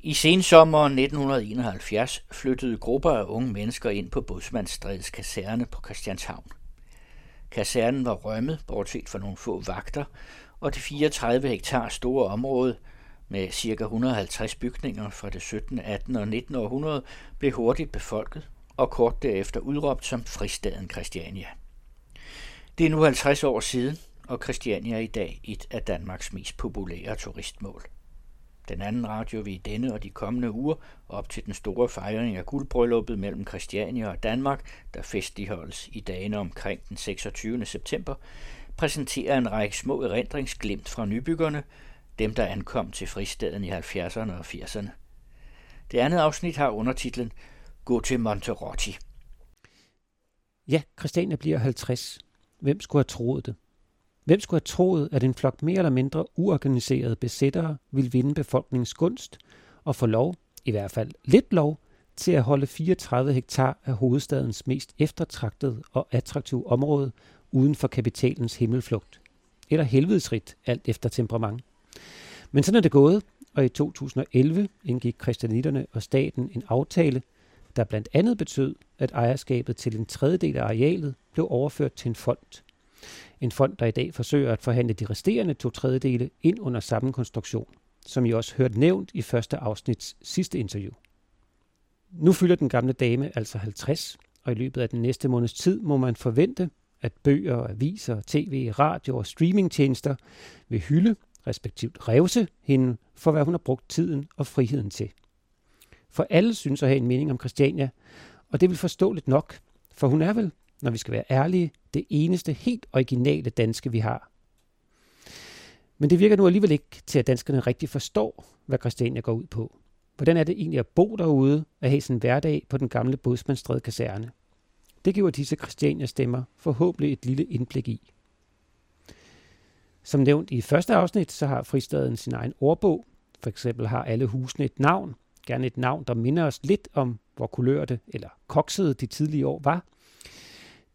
I sensommeren 1971 flyttede grupper af unge mennesker ind på Bådsmandsstrædes kaserne på Christianshavn. Kasernen var rømmet, bortset fra nogle få vagter, og det 34 hektar store område med ca. 150 bygninger fra det 17., 18. og 19. århundrede blev hurtigt befolket og kort derefter udråbt som fristaden Christiania. Det er nu 50 år siden, og Christiania er i dag et af Danmarks mest populære turistmål. Den anden radio vil i denne og de kommende uger, op til den store fejring af guldbrylluppet mellem Christiania og Danmark, der festligholdes i dagene omkring den 26. september, præsentere en række små erindringsglimt fra nybyggerne, dem der ankom til fristaden i 70'erne og 80'erne. Det andet afsnit har undertitlen Gå til Monterotti. Ja, Christiania bliver 50. Hvem skulle have troet det? Hvem skulle have troet, at en flok mere eller mindre uorganiserede besættere ville vinde befolkningens gunst og få lov, i hvert fald lidt lov, til at holde 34 hektar af hovedstadens mest eftertragtede og attraktive område uden for kapitalens himmelflugt. Eller helvedesrigt, alt efter temperament. Men sådan er det gået, og i 2011 indgik kristianitterne og staten en aftale, der blandt andet betød, at ejerskabet til en tredjedel af arealet blev overført til en fond. En fond, der i dag forsøger at forhandle de resterende to tredjedele ind under samme konstruktion, som I også hørte nævnt i første afsnits sidste interview. Nu fylder den gamle dame altså 50, og i løbet af den næste måneds tid må man forvente, at bøger, aviser, tv, radio og streamingtjenester vil hylde, respektivt revse hende for, hvad hun har brugt tiden og friheden til. For alle synes at have en mening om Christiania, og det vil forståeligt nok, for hun er vel, når vi skal være ærlige, det eneste helt originale danske, vi har. Men det virker nu alligevel ikke til, at danskerne rigtig forstår, hvad Christiania går ud på. Hvordan er det egentlig at bo derude og have sin hverdag på den gamle Bådsmandsstræde kaserne? Det giver disse Christiania-stemmer forhåbentlig et lille indblik i. Som nævnt i første afsnit, så har fristaden sin egen ordbog. For eksempel har alle husene et navn. Gerne et navn, der minder os lidt om, hvor kulørte eller koksede de tidlige år var.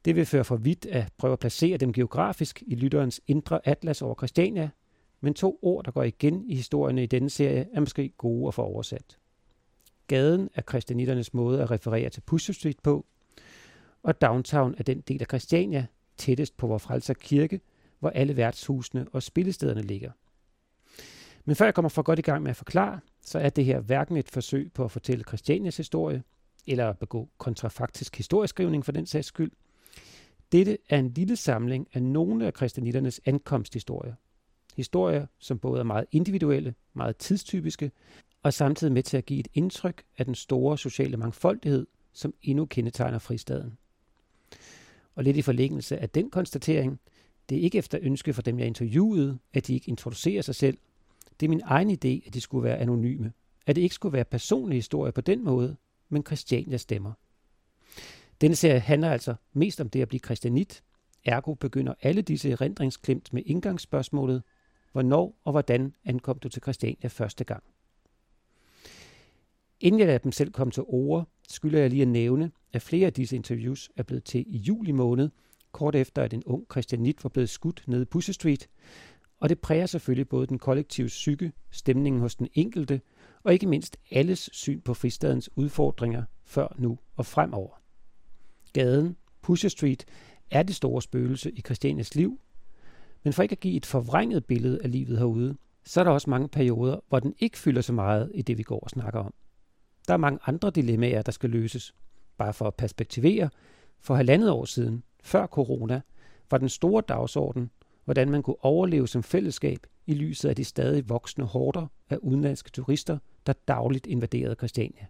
Det vil føre for vidt at prøve at placere dem geografisk i lytterens indre atlas over Christiania, men to ord, der går igen i historierne i denne serie, er måske gode at få oversat. Gaden er christianitternes måde at referere til Pusher Street på, og downtown er den del af Christiania, tættest på vor frelser kirke, hvor alle værtshusene og spillestederne ligger. Men før jeg kommer for godt i gang med at forklare, så er det her hverken et forsøg på at fortælle Christianias historie, eller at begå kontrafaktisk historieskrivning for den sags skyld. Dette er en lille samling af nogle af kristianitternes ankomsthistorier. Historier, som både er meget individuelle, meget tidstypiske, og samtidig med til at give et indtryk af den store sociale mangfoldighed, som endnu kendetegner fristaden. Og lidt i forlængelse af den konstatering, det er ikke efter ønske for dem, jeg interviewede, at de ikke introducerer sig selv. Det er min egen idé, at de skulle være anonyme. At det ikke skulle være personlige historier på den måde, men Christiania stemmer. Denne serie handler altså mest om det at blive kristianit. Ergo begynder alle disse erindringsklimt med indgangsspørgsmålet, hvornår og hvordan ankom du til Christiania første gang? Inden jeg lader dem selv komme til ord, skylder jeg lige at nævne, at flere af disse interviews er blevet til i juli måned, kort efter at en ung christianit var blevet skudt nede i Pussy Street, og det præger selvfølgelig både den kollektive psyke, stemningen hos den enkelte, og ikke mindst alles syn på fristadens udfordringer før, nu og fremover. Gaden, Pusher Street, er det store spøgelse i Christianias liv, men for ikke at give et forvrænget billede af livet herude, så er der også mange perioder, hvor den ikke fylder så meget i det, vi går og snakker om. Der er mange andre dilemmaer, der skal løses. Bare for at perspektivere, for halvandet år siden, før corona, var den store dagsorden, hvordan man kunne overleve som fællesskab i lyset af de stadig voksende horder af udenlandske turister, der dagligt invaderede Christiania.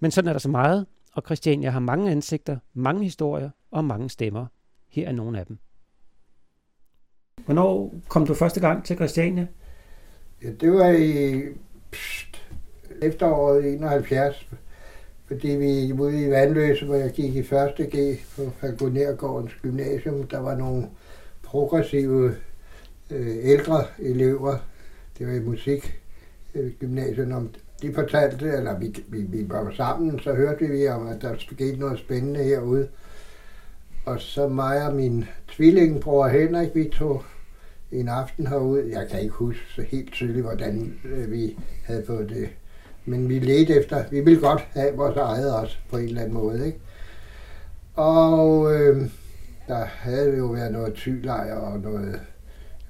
Men sådan er der så meget, og Christiania har mange ansigter, mange historier og mange stemmer. Her er nogle af dem. Hvornår kom du første gang til Christiania? Ja, det var i pst, efteråret 71, fordi vi ude i Vandløse, hvor jeg gik i 1. G på Falconergårdens gymnasium, der var nogle progressive øh, ældre elever, det var i musik øh, gymnasiet, om de fortalte, eller vi, vi, vi var sammen, så hørte vi om, at der skete noget spændende herude. Og så mig og min tvillingbror Henrik, vi tog en aften herude. Jeg kan ikke huske så helt tydeligt, hvordan øh, vi havde fået det. Men vi ledte efter, vi ville godt have vores eget også på en eller anden måde. Ikke? Og øh, der havde jo været noget tylejr og noget,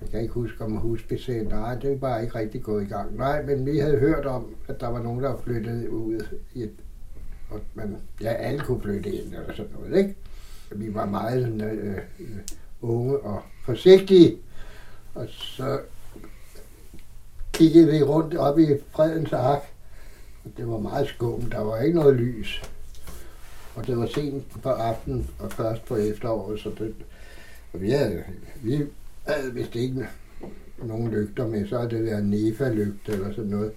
jeg kan ikke huske om husbesæt. Nej, det var ikke rigtig gået i gang. Nej, men vi havde hørt om, at der var nogen, der flyttede ud i et, og man, ja, alle kunne flytte ind eller sådan noget, ikke? Vi var meget sådan, øh, øh, unge og forsigtige, og så kiggede vi rundt op i Fredens Ark, og det var meget skum, der var ikke noget lys. Og det var sent på aftenen og først på efteråret, så det, og vi havde, vi havde vist ikke nogen lygter med, så havde det været NEFA-lygte eller sådan noget.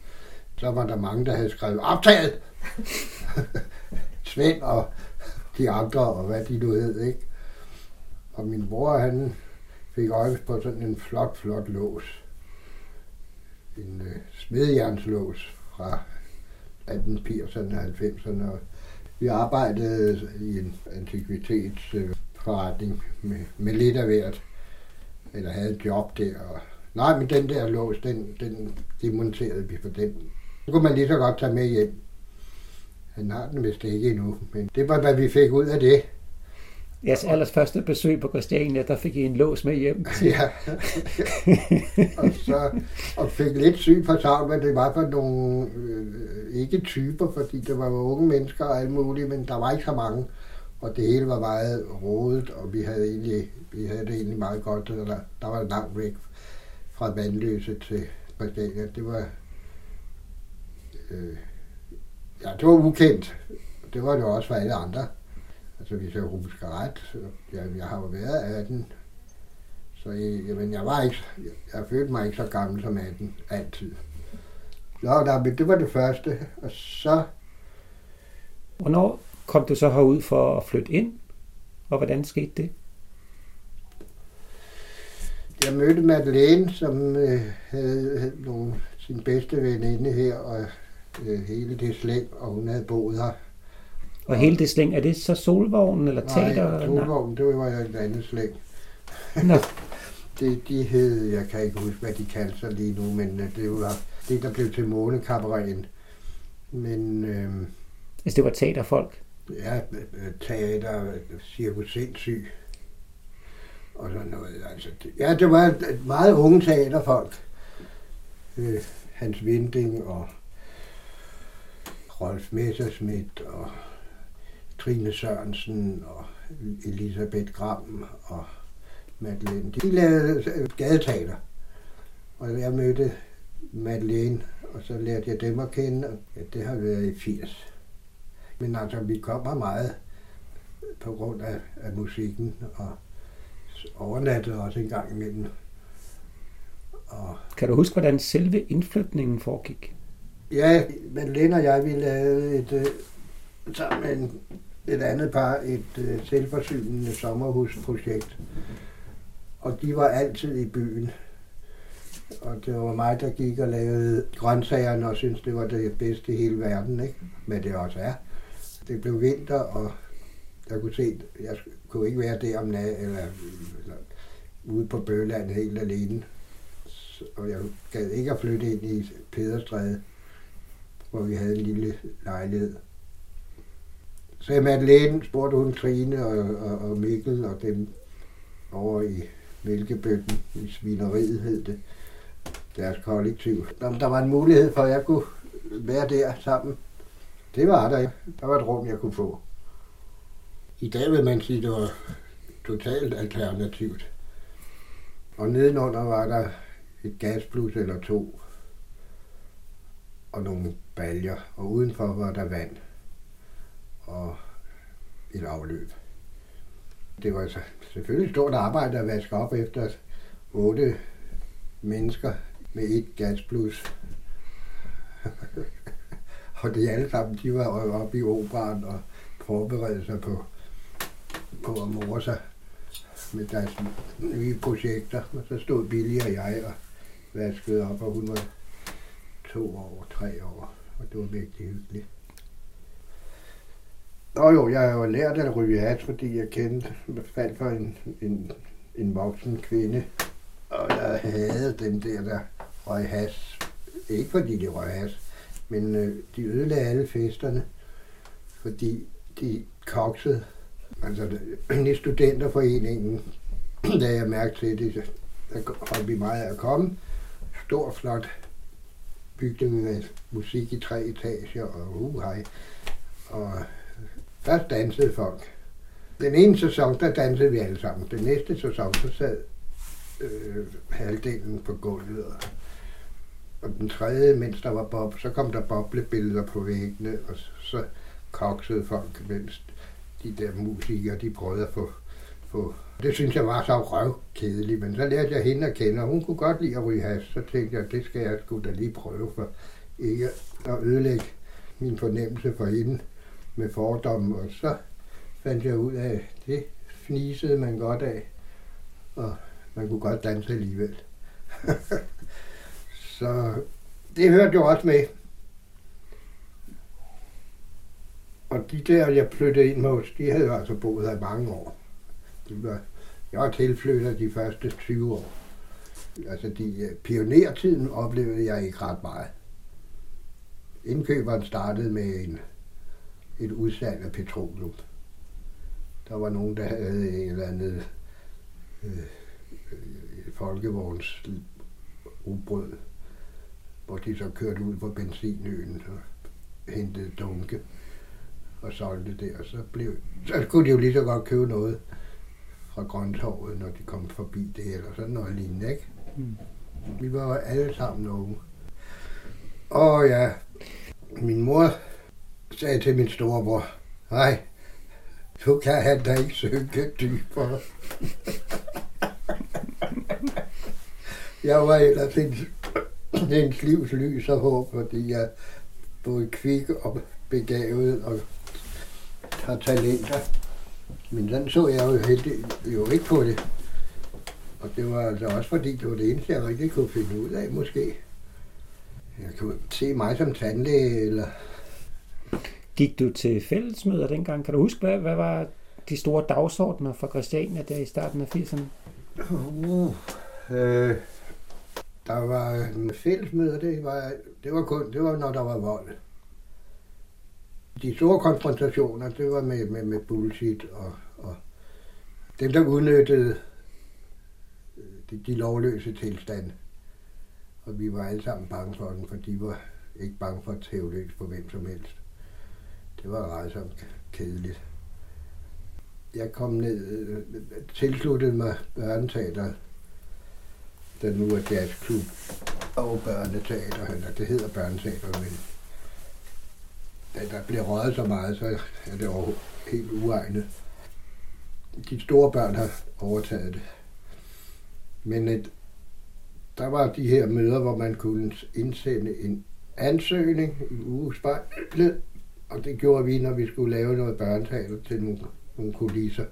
Så var der mange, der havde skrevet optaget! Svend og de andre, og hvad de nu hed, ikke? Og min bror, han fik øje på sådan en flot, flot lås. En øh, smedjernslås fra 1880'erne og 90'erne. Vi arbejdede i en antikvitetsforretning øh, med, med lidt af hvert. Eller havde et job der. Og, nej, men den der lås, den, den demonterede vi for den. Så kunne man lige så godt tage med hjem. Han har den vist ikke endnu, men det var, hvad vi fik ud af det. Jeres allers første besøg på Christiania, der fik I en lås med hjem. ja. og så og fik lidt syg for savn, hvad det var for nogle, øh, ikke typer, fordi det var unge mennesker og alt muligt, men der var ikke så mange. Og det hele var meget rodet, og vi havde, egentlig, vi havde det egentlig meget godt. Der, der var langt væk fra Vandløse til Christiania. Det var, øh, ja, det var ukendt. Det var det også for alle andre. Altså hvis jeg husker ret, jeg, jeg har jo været 18, så jeg, jamen, jeg var ikke, jeg, jeg følte mig ikke så gammel som 18, altid. Nå, der, det var det første, og så... Hvornår kom du så herud for at flytte ind, og hvordan skete det? Jeg mødte Madeleine, som øh, havde, nogle, sin bedste veninde her, og øh, hele det slæng, og hun havde boet her og hele det slæng, er det så solvognen eller teater? Nej, solvognen, det var jo et andet slæng. Nå. det, de hed, jeg kan ikke huske, hvad de kaldte sig lige nu, men øh, det var det, der blev til månekabaretten. Men... Øh, altså det var teaterfolk? Ja, øh, teater, cirkus sindssyg og sådan noget. Altså, ja, det var et meget unge teaterfolk. Øh, Hans Vinding og Rolf Messerschmidt og Trine Sørensen og Elisabeth Gram og Madeleine. De lavede øh, gadeteater. Og jeg mødte Madeleine, og så lærte jeg dem at kende, og ja, det har været i 80. Men altså, vi kommer meget på grund af, af musikken, og overnattede også en gang imellem. Og kan du huske, hvordan selve indflytningen foregik? Ja, Madeleine og jeg, vi lavede et, øh, sammen med en et andet par et øh, selvforsynende sommerhusprojekt. Og de var altid i byen. Og det var mig, der gik og lavede grøntsagerne og syntes, det var det bedste i hele verden, ikke? Men det også er. Det blev vinter, og jeg kunne se, jeg kunne ikke være der om natten, eller, eller ude på Bøland helt alene. Og jeg gad ikke at flytte ind i Pederstræde, hvor vi havde en lille lejlighed. Så Madeleine spurgte hun Trine og, og, og Mikkel og dem over i Mælkebøtten, i Svineriet hed det, deres kollektiv. Om der var en mulighed for, at jeg kunne være der sammen. Det var der. Der var et rum, jeg kunne få. I dag vil man sige, at det var totalt alternativt. Og nedenunder var der et gasplus eller to, og nogle baljer, og udenfor var der vand og et afløb. Det var altså selvfølgelig et stort arbejde at vaske op efter otte mennesker med et gasplus og de alle sammen, de var oppe i operan og forberedte sig på, på at more sig med deres nye projekter. Og så stod Billy og jeg og vaskede op, og hun var to år, tre år, og det var virkelig hyggeligt. Nå jo, jeg har jo lært at ryge hat, fordi jeg kendte, faldt for en, en, en voksen kvinde. Og jeg havde dem der, der røg has. Ikke fordi de røg has, men øh, de ødelagde alle festerne, fordi de koksede. Altså, i studenterforeningen, da jeg mærke til det, der holdt vi meget af at komme. Stor, flot bygning med musik i tre etager og uhej. Og der dansede folk. Den ene sæson, der dansede vi alle sammen. Den næste sæson, så sad øh, halvdelen på gulvet. Og, og den tredje, mens der var bob, så kom der boblebilleder på væggene, og så koksede folk, mens de der musikere, de prøvede at få, få det synes jeg var så røvkedeligt, men så lærte jeg hende at kende, og hun kunne godt lide at ryge has. Så tænkte jeg, det skal jeg sgu da lige prøve, for ikke at ødelægge min fornemmelse for hende med fordomme. Og så fandt jeg ud af, at det fnisede man godt af, og man kunne godt danse alligevel. så det hørte jo også med. Og de der, jeg flyttede ind hos, de havde altså boet her mange år. De var, jeg var tilflyttet de første 20 år. Altså de, øh, pionertiden oplevede jeg ikke ret meget. Indkøberen startede med en, et udsalg af petroleum. Der var nogen, der havde en eller andet øh, øh, øh, folkevogns ubrød, hvor de så kørte ud på benzinøen og hentede dunke og solgte det, og så, blev, så kunne de jo lige så godt købe noget fra Grøntorvet, når de kom forbi det, eller sådan noget lignende, ikke? Mm. Vi var alle sammen unge. Og ja, min mor sagde til min storebror, nej, du kan han da ikke synke dybere. jeg var ellers en, en livs lys og håb, fordi jeg både kvik og begavet og har talenter. Men sådan så jeg jo, heldig, jo ikke på det. Og det var altså også fordi, det var det eneste, jeg rigtig kunne finde ud af, måske. Jeg kunne se mig som tandlæge, eller... Gik du til fællesmøder dengang? Kan du huske, hvad, hvad var de store dagsordner for Christiania der i starten af 80'erne? Uh, øh, der var fællesmøder, det var, det var kun, det var når der var vold. De store konfrontationer, det var med, med, med bullshit og, og dem, der udnyttede øh, de, de lovløse tilstande. Og vi var alle sammen bange for den, for de var ikke bange for at tæve løs på hvem som helst. Det var ret kedeligt. Jeg kom ned, øh, tilsluttede mig børneteateret der nu er jazzklub og børneteater, eller det hedder børneteater, men da der bliver røget så meget, så er det over helt uegnet. De store børn har overtaget det. Men et, der var de her møder, hvor man kunne indsende en ansøgning i ugespejlet, og det gjorde vi, når vi skulle lave noget børneteater til nogle, nogle kulisser.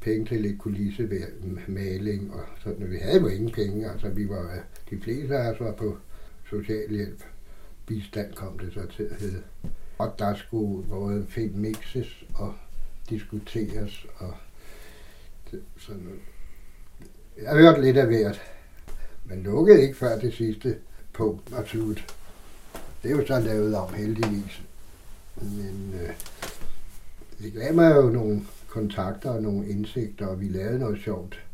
Penge til lidt kulissemaling og sådan. Vi havde jo ingen penge, altså vi var, de fleste af os var på socialhjælp bistand kom det så til at hedde. Og der skulle både film mixes og diskuteres og sådan noget. Jeg har hørt lidt af hvert. Man lukkede ikke før det sidste punkt var slut. Det er jo så lavet om heldigvis. Men øh, det gav mig jo nogle kontakter og nogle indsigter, og vi lavede noget sjovt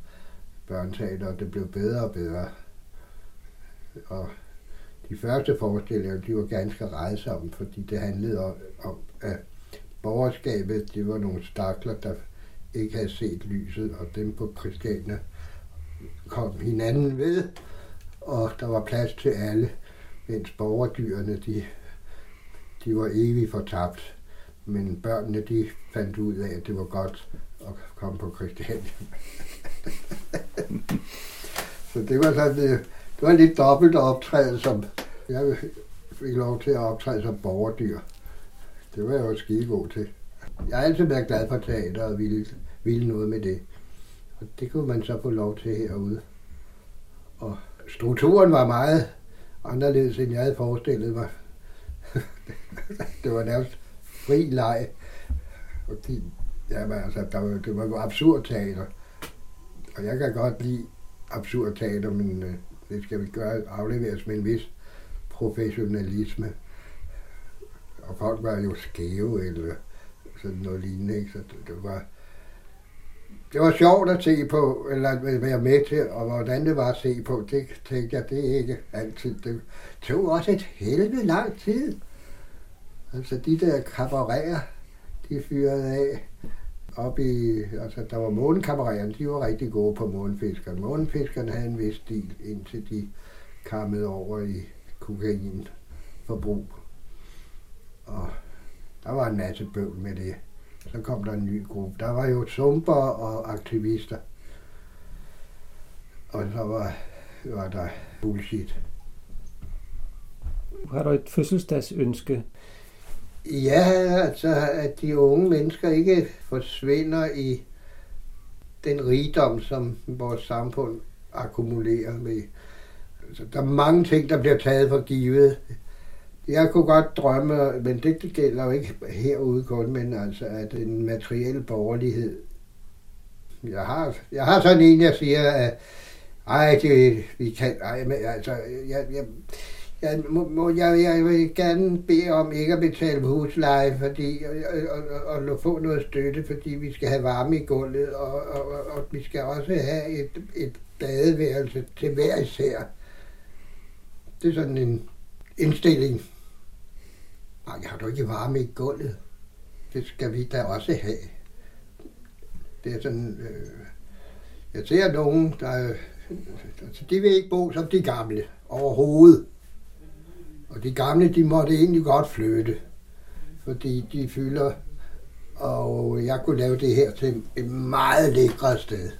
børneteater, og det blev bedre og bedre. Og de første forestillinger, de var ganske rejsomme, fordi det handlede om, om at borgerskabet, det var nogle stakler, der ikke havde set lyset, og dem på Christiania kom hinanden ved, og der var plads til alle, mens borgerdyrene, de, de var evigt fortabt. Men børnene, de fandt ud af, at det var godt at komme på Christiania. Så det var sådan, det, det var lidt dobbelt optræde, som jeg fik lov til at optræde som borgerdyr. Det var jeg jo skide god til. Jeg har altid været glad for teater og ville, ville noget med det. Og det kunne man så få lov til herude. Og strukturen var meget anderledes, end jeg havde forestillet mig. det var nærmest fri leg. Fordi, jamen, altså, der var, det var jo absurd teater. Og jeg kan godt lide absurd teater, men øh, det skal vi gøre afleveres med en vis professionalisme. Og folk var jo skæve, eller sådan noget lignende, ikke? Så det, det var, det var sjovt at se på, eller være med til, og hvordan det var at se på, det tænkte jeg, det er ikke altid. Det tog også et helvede lang tid. Altså de der kabarerer, de fyrede af op i, altså der var månekabaretterne, de var rigtig gode på månefiskerne. Månefiskerne havde en vis stil, indtil de kammede over i kokainforbrug. Og der var en masse bøvl med det. Så kom der en ny gruppe. Der var jo sumper og aktivister. Og så var, var der bullshit. Har du et fødselsdagsønske? Ja, altså at de unge mennesker ikke forsvinder i den rigdom, som vores samfund akkumulerer med. Altså, der er mange ting, der bliver taget for givet. Jeg kunne godt drømme, men det, det gælder jo ikke herude kun, men altså, at den materielle borgerlighed. Jeg har, jeg har sådan en, jeg siger, at ej, det, vi kan, ej, men, altså, jeg, jeg, jeg, må, må, jeg, jeg vil gerne bede om ikke at betale husleje, fordi, og, og, og, og få noget støtte, fordi vi skal have varme i gulvet, og, og, og, og vi skal også have et, et badeværelse til hver især. Det er sådan en indstilling. Nej, har du ikke varme i gulvet? Det skal vi da også have. Det er sådan... Øh, jeg ser nogen, der... Øh, altså, de vil ikke bo som de gamle overhovedet. Og de gamle, de måtte egentlig godt flytte, fordi de fylder, og jeg kunne lave det her til et meget lækre sted.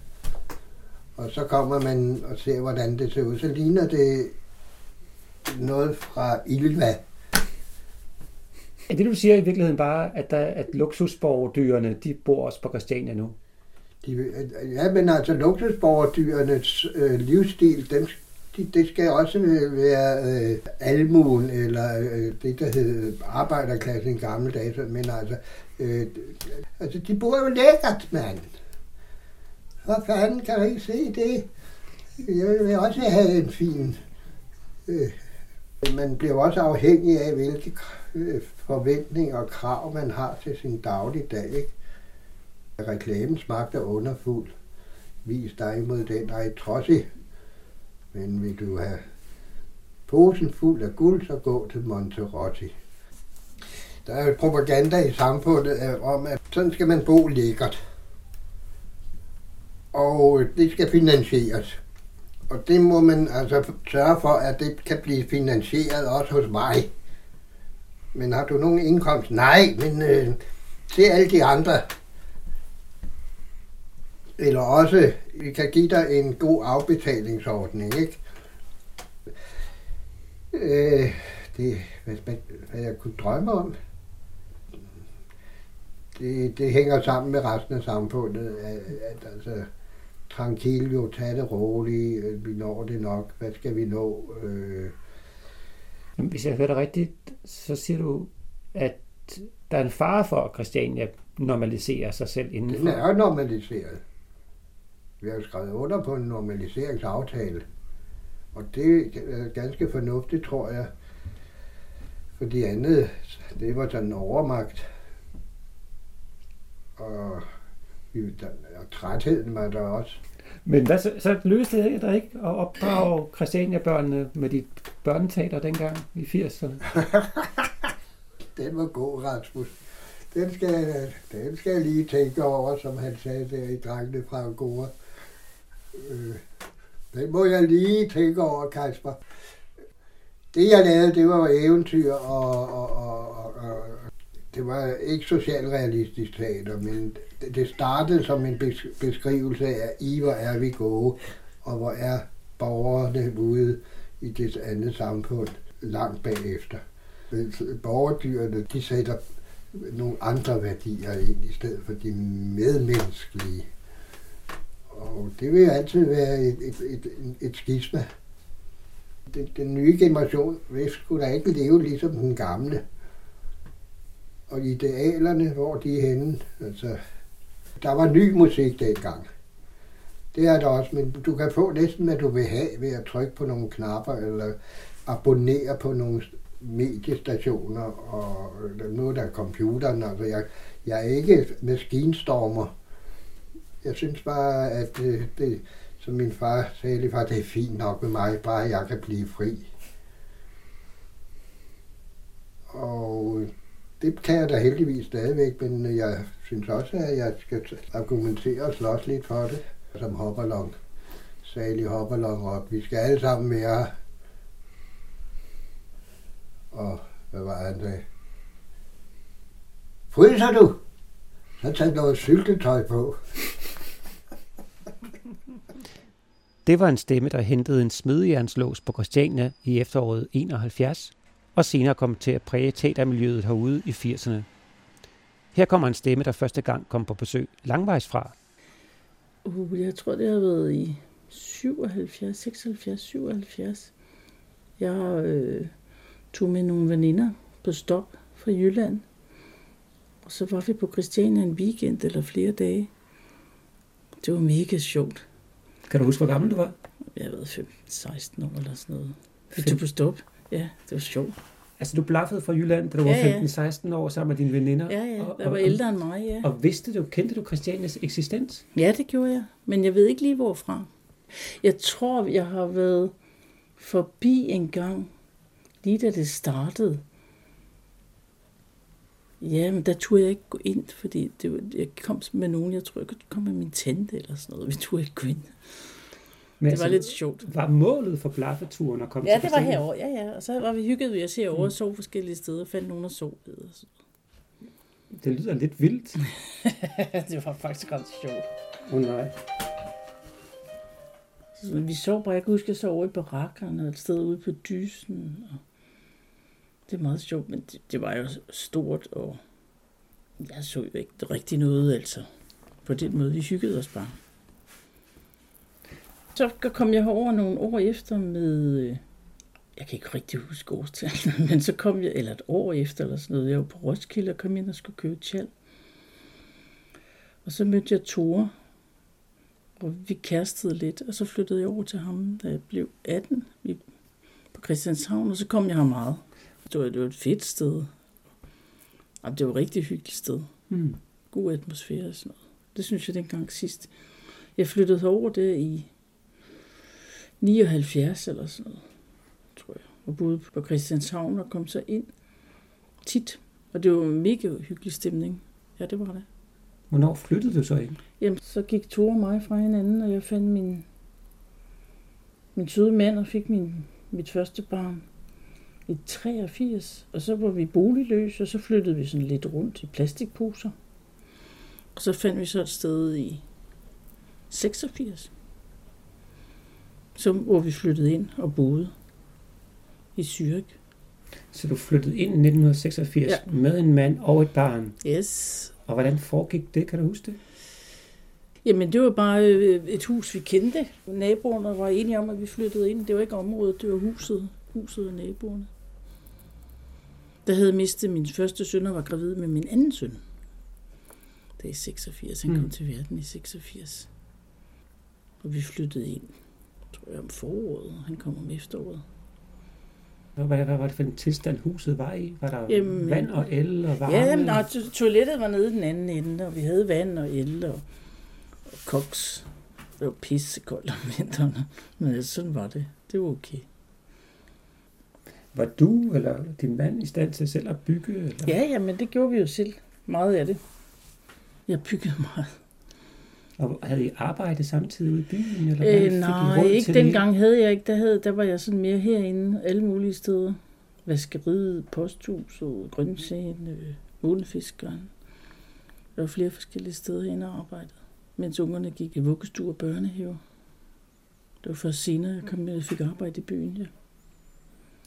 Og så kommer man og ser, hvordan det ser ud. Så ligner det noget fra Ilva. Er det, du siger i virkeligheden bare, at, der, at luksusborgerdyrene, de bor også på Christiania nu? De, ja, men altså luksusborgerdyrenes øh, livsstil, den, det, det skal også være øh, almuen, eller øh, det, der hed arbejderklassen i gamle dage. Men altså, øh, altså, de bor jo lækkert, mand. Hvor fanden kan du ikke se det? Jeg vil også have en fin... Øh, man bliver også afhængig af, hvilke øh, forventninger og krav, man har til sin dagligdag. Ikke? Reklamens magt er underfuld. Vis dig imod den, der er trodsig men vil du have posen fuld af guld, så gå til Monterotti. Der er jo propaganda i samfundet om, at sådan skal man bo lækkert. Og det skal finansieres. Og det må man altså sørge for, at det kan blive finansieret også hos mig. Men har du nogen indkomst? Nej, men øh, se alle de andre. Eller også, vi kan give dig en god afbetalingsordning, ikke? Øh, det, hvad, hvad, hvad jeg kunne drømme om, det, det hænger sammen med resten af samfundet, at, at altså, tranquil, jo, tag det roligt, øh, vi når det nok, hvad skal vi nå? Øh. Hvis jeg hører det rigtigt, så siger du, at der er en fare for, at Christiania normaliserer sig selv indenfor. Den er jo normaliseret. Vi har skrevet under på en normaliseringsaftale. Og det er ganske fornuftigt, tror jeg. For de andet, det var sådan en overmagt. Og, og trætheden var der også. Men hvad, så, så løste det dig ikke at opdrage Christiania-børnene med dit børneteater dengang i 80'erne? den var god, Rasmus. Den skal, den skal jeg lige tænke over, som han sagde der i Drengene fra Angora. Øh, det må jeg lige tænke over, Kasper. Det jeg lavede, det var eventyr, og, og, og, og det var ikke socialrealistisk teater, men det startede som en beskrivelse af, I hvor er vi gode, og hvor er borgerne ude i det andet samfund langt bagefter. Borgerdyrene, de sætter nogle andre værdier ind, i stedet for de medmenneskelige. Og det vil altid være et, et, et, et, skisme. skisma. Den, den nye generation vil skulle da ikke leve ligesom den gamle. Og idealerne, hvor de er henne, altså, der var ny musik dengang. Det er der også, men du kan få næsten, hvad du vil have ved at trykke på nogle knapper, eller abonnere på nogle mediestationer, og noget der computeren. Altså, jeg, jeg er ikke maskinstormer. Jeg synes bare, at det, det som min far sagde, lige det er fint nok med mig, bare jeg kan blive fri. Og øh, det kan jeg da heldigvis stadigvæk, men jeg synes også, at jeg skal argumentere og slås lidt for det, som hopperlong. Salig hopperlong op. Vi skal alle sammen være og hvad var han sagde? Fryser du? Så tag noget syltetøj på. Det var en stemme, der hentede en smedjernslås på Christiania i efteråret 71, og senere kom til at præge teatermiljøet herude i 80'erne. Her kommer en stemme, der første gang kom på besøg langvejs fra. Uh, jeg tror, det har været i 77, 76, 77. Jeg øh, tog med nogle veninder på stop fra Jylland. Og så var vi på Christiania en weekend eller flere dage. Det var mega sjovt. Kan du huske, hvor gammel du var? Jeg været 15-16 år eller sådan noget. Vi tog på stop. Ja, det var sjovt. Altså, du blaffede fra Jylland, da du Ja, var ja. 15-16 år sammen med dine veninder. Ja, ja, og, der var ældre end mig, ja. Og vidste du, kendte du Christianias eksistens? Ja, det gjorde jeg. Men jeg ved ikke lige hvorfra. Jeg tror, jeg har været forbi en gang, lige da det startede. Ja, men der turde jeg ikke gå ind, fordi det var, jeg kom med nogen, jeg tror, jeg kom med min tante eller sådan noget. Vi turde ikke gå ind. Men Det var lidt sjovt. Var målet for blaffeturen at komme Ja, til det var herovre, ja, ja. Og så var vi hygget ved at se over og sove forskellige steder, fandt nogen at sove ved. Det lyder lidt vildt. det var faktisk ret sjovt. Åh oh, nej. Så vi sov bare, jeg kan huske, jeg sov over i barakkerne et sted ude på dysen. Og det er meget sjovt, men det, det var jo stort, og jeg så jo ikke rigtig noget, altså. På den måde, vi hyggede os bare. Så kom jeg herover nogle år efter med, øh, jeg kan ikke rigtig huske årstallet, men så kom jeg, eller et år efter eller sådan noget, jeg var på Roskilde og kom ind og skulle købe tjal. Og så mødte jeg Tore, og vi kærestede lidt, og så flyttede jeg over til ham, da jeg blev 18 vi, på Christianshavn, og så kom jeg her meget. Det var, det var et fedt sted. Og det var et rigtig hyggeligt sted. Mm. God atmosfære og sådan noget. Det synes jeg dengang sidst. Jeg flyttede herover der i 79 eller sådan noget, tror jeg. Og boede på Christianshavn og kom så ind tit. Og det var en mega hyggelig stemning. Ja, det var det. Hvornår flyttede du så ind? Jamen, så gik Tore og mig fra hinanden, og jeg fandt min, min søde mand og fik min, mit første barn i 83. Og så var vi boligløse, og så flyttede vi sådan lidt rundt i plastikposer. Og så fandt vi så et sted i 86. Så hvor vi flyttede ind og boede i Zürich. Så du flyttede ind i 1986 Ja. med en mand og et barn. Yes. Og hvordan foregik det? Kan du huske det? Jamen, det var bare øh, et hus, vi kendte. Naboerne var enige om, at vi flyttede ind. Det var ikke området, det var huset. Huset og naboerne. Der havde mistet min første søn og var gravid med min anden søn. Det er i 86. Han Mm. kom til verden i 86. Og vi flyttede ind, tror jeg, om foråret. Han kom om efteråret. Hvad, hvad, hvad var det for en tilstand, huset var i? Var der Jamen- vand og el og varme? Ja, jamen, og to- toilettet var nede i den anden ende, og vi havde vand og el og, og koks. Det var pissekoldt om vinteren, men sådan var det. Det var okay. Var du eller din mand i stand til selv at bygge? Eller? Ja, ja, men det gjorde vi jo selv. Meget af det. Jeg byggede meget. Og havde I arbejde samtidig ude i byen? Eller Øh, I nej, råd ikke dengang havde jeg ikke. Der, havde, der var jeg sådan mere herinde, alle mulige steder. Vaskeriet, posthuset, grøntsagen, øh, månefiskeren. Der var flere forskellige steder herinde og arbejdede. Mens ungerne gik i vuggestue og børnehave. Det var først senere, jeg kom med og fik arbejde i byen, ja.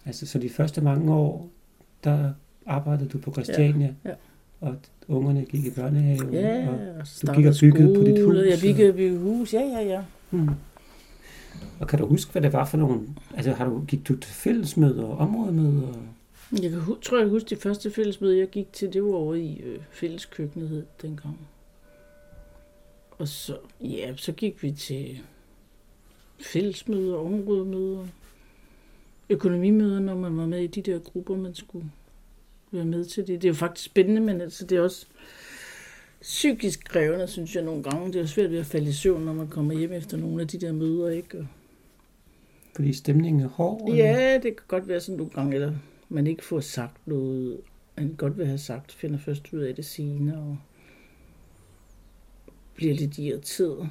Altså, så de første mange år, der arbejdede du på Christiania? Ja, ja. Og ungerne gik i børnehave? Ja, Og, og du gik og byggede på dit skole, hus, Jeg og- byggede, byggede hus, ja, ja, ja. hmm. og kan du huske, hvad det var for nogle... Altså, har du, gik du til fællesmøder og områdemøder? Jeg kan, tror, jeg husker de første fællesmøde, jeg gik til, det var over i øh, fælleskøkkenet hed det dengang. Og Og så, ja, så gik vi til fællesmøder, områdemøder, økonomimøder, når man var med i de der grupper, man skulle være med til det. Det er jo faktisk spændende, men altså, det er også psykisk krævende, synes jeg nogle gange. Det er svært ved at falde i søvn, når man kommer hjem efter nogle af de der møder, ikke? Og Fordi stemningen er hård? eller? Ja, det kan godt være sådan nogle gange, eller man ikke får sagt noget, man godt vil have sagt, finder først ud af det senere, og bliver lidt irriteret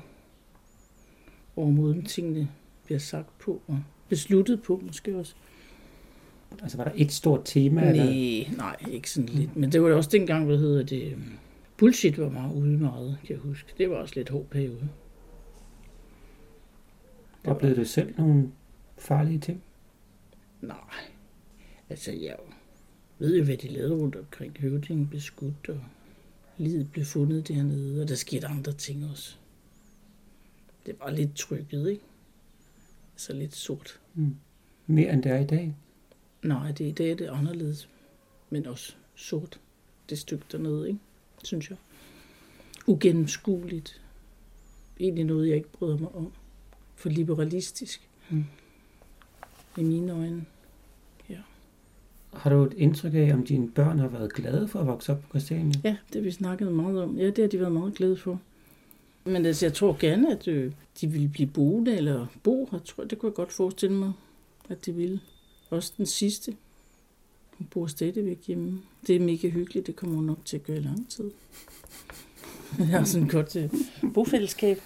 over måden tingene bliver sagt på, og besluttet på måske også. Altså var der et stort tema? eller? Nej, nej, ikke sådan lidt. Men det var da også dengang, hvad hedder det, øhm, bullshit var meget ude meget, kan jeg huske. Det var også lidt hård periode. Oplevede du selv nogle farlige ting? Nej, altså jeg ved jo, hvad de lavede rundt omkring. Høvdingen blev skudt, og livet blev fundet dernede, og der skete andre ting også. Det var lidt trykket, ikke? Altså lidt sort. Mm. Mere end det er i dag? Nej, det, i dag er det anderledes, men også sort. Det stykke dernede, ikke? Synes jeg. Ugennemskueligt. Egentlig noget, jeg ikke bryder mig om. For liberalistisk. Mm. I mine øjne. Har du et indtryk af, om dine børn har været glade for at vokse op på Christiania? Ja, det har vi snakket meget om. Ja, det har de været meget glade for. Men altså, jeg tror gerne, at øh, de ville blive boende eller bo her. Tror, det kunne jeg godt forestille mig, at de ville. Også den sidste. Hun bor stadigvæk hjemme. Det er mega hyggeligt. Det kommer hun nok til at gøre i lang tid. Jeg har sådan et godt øh, bofællesskab.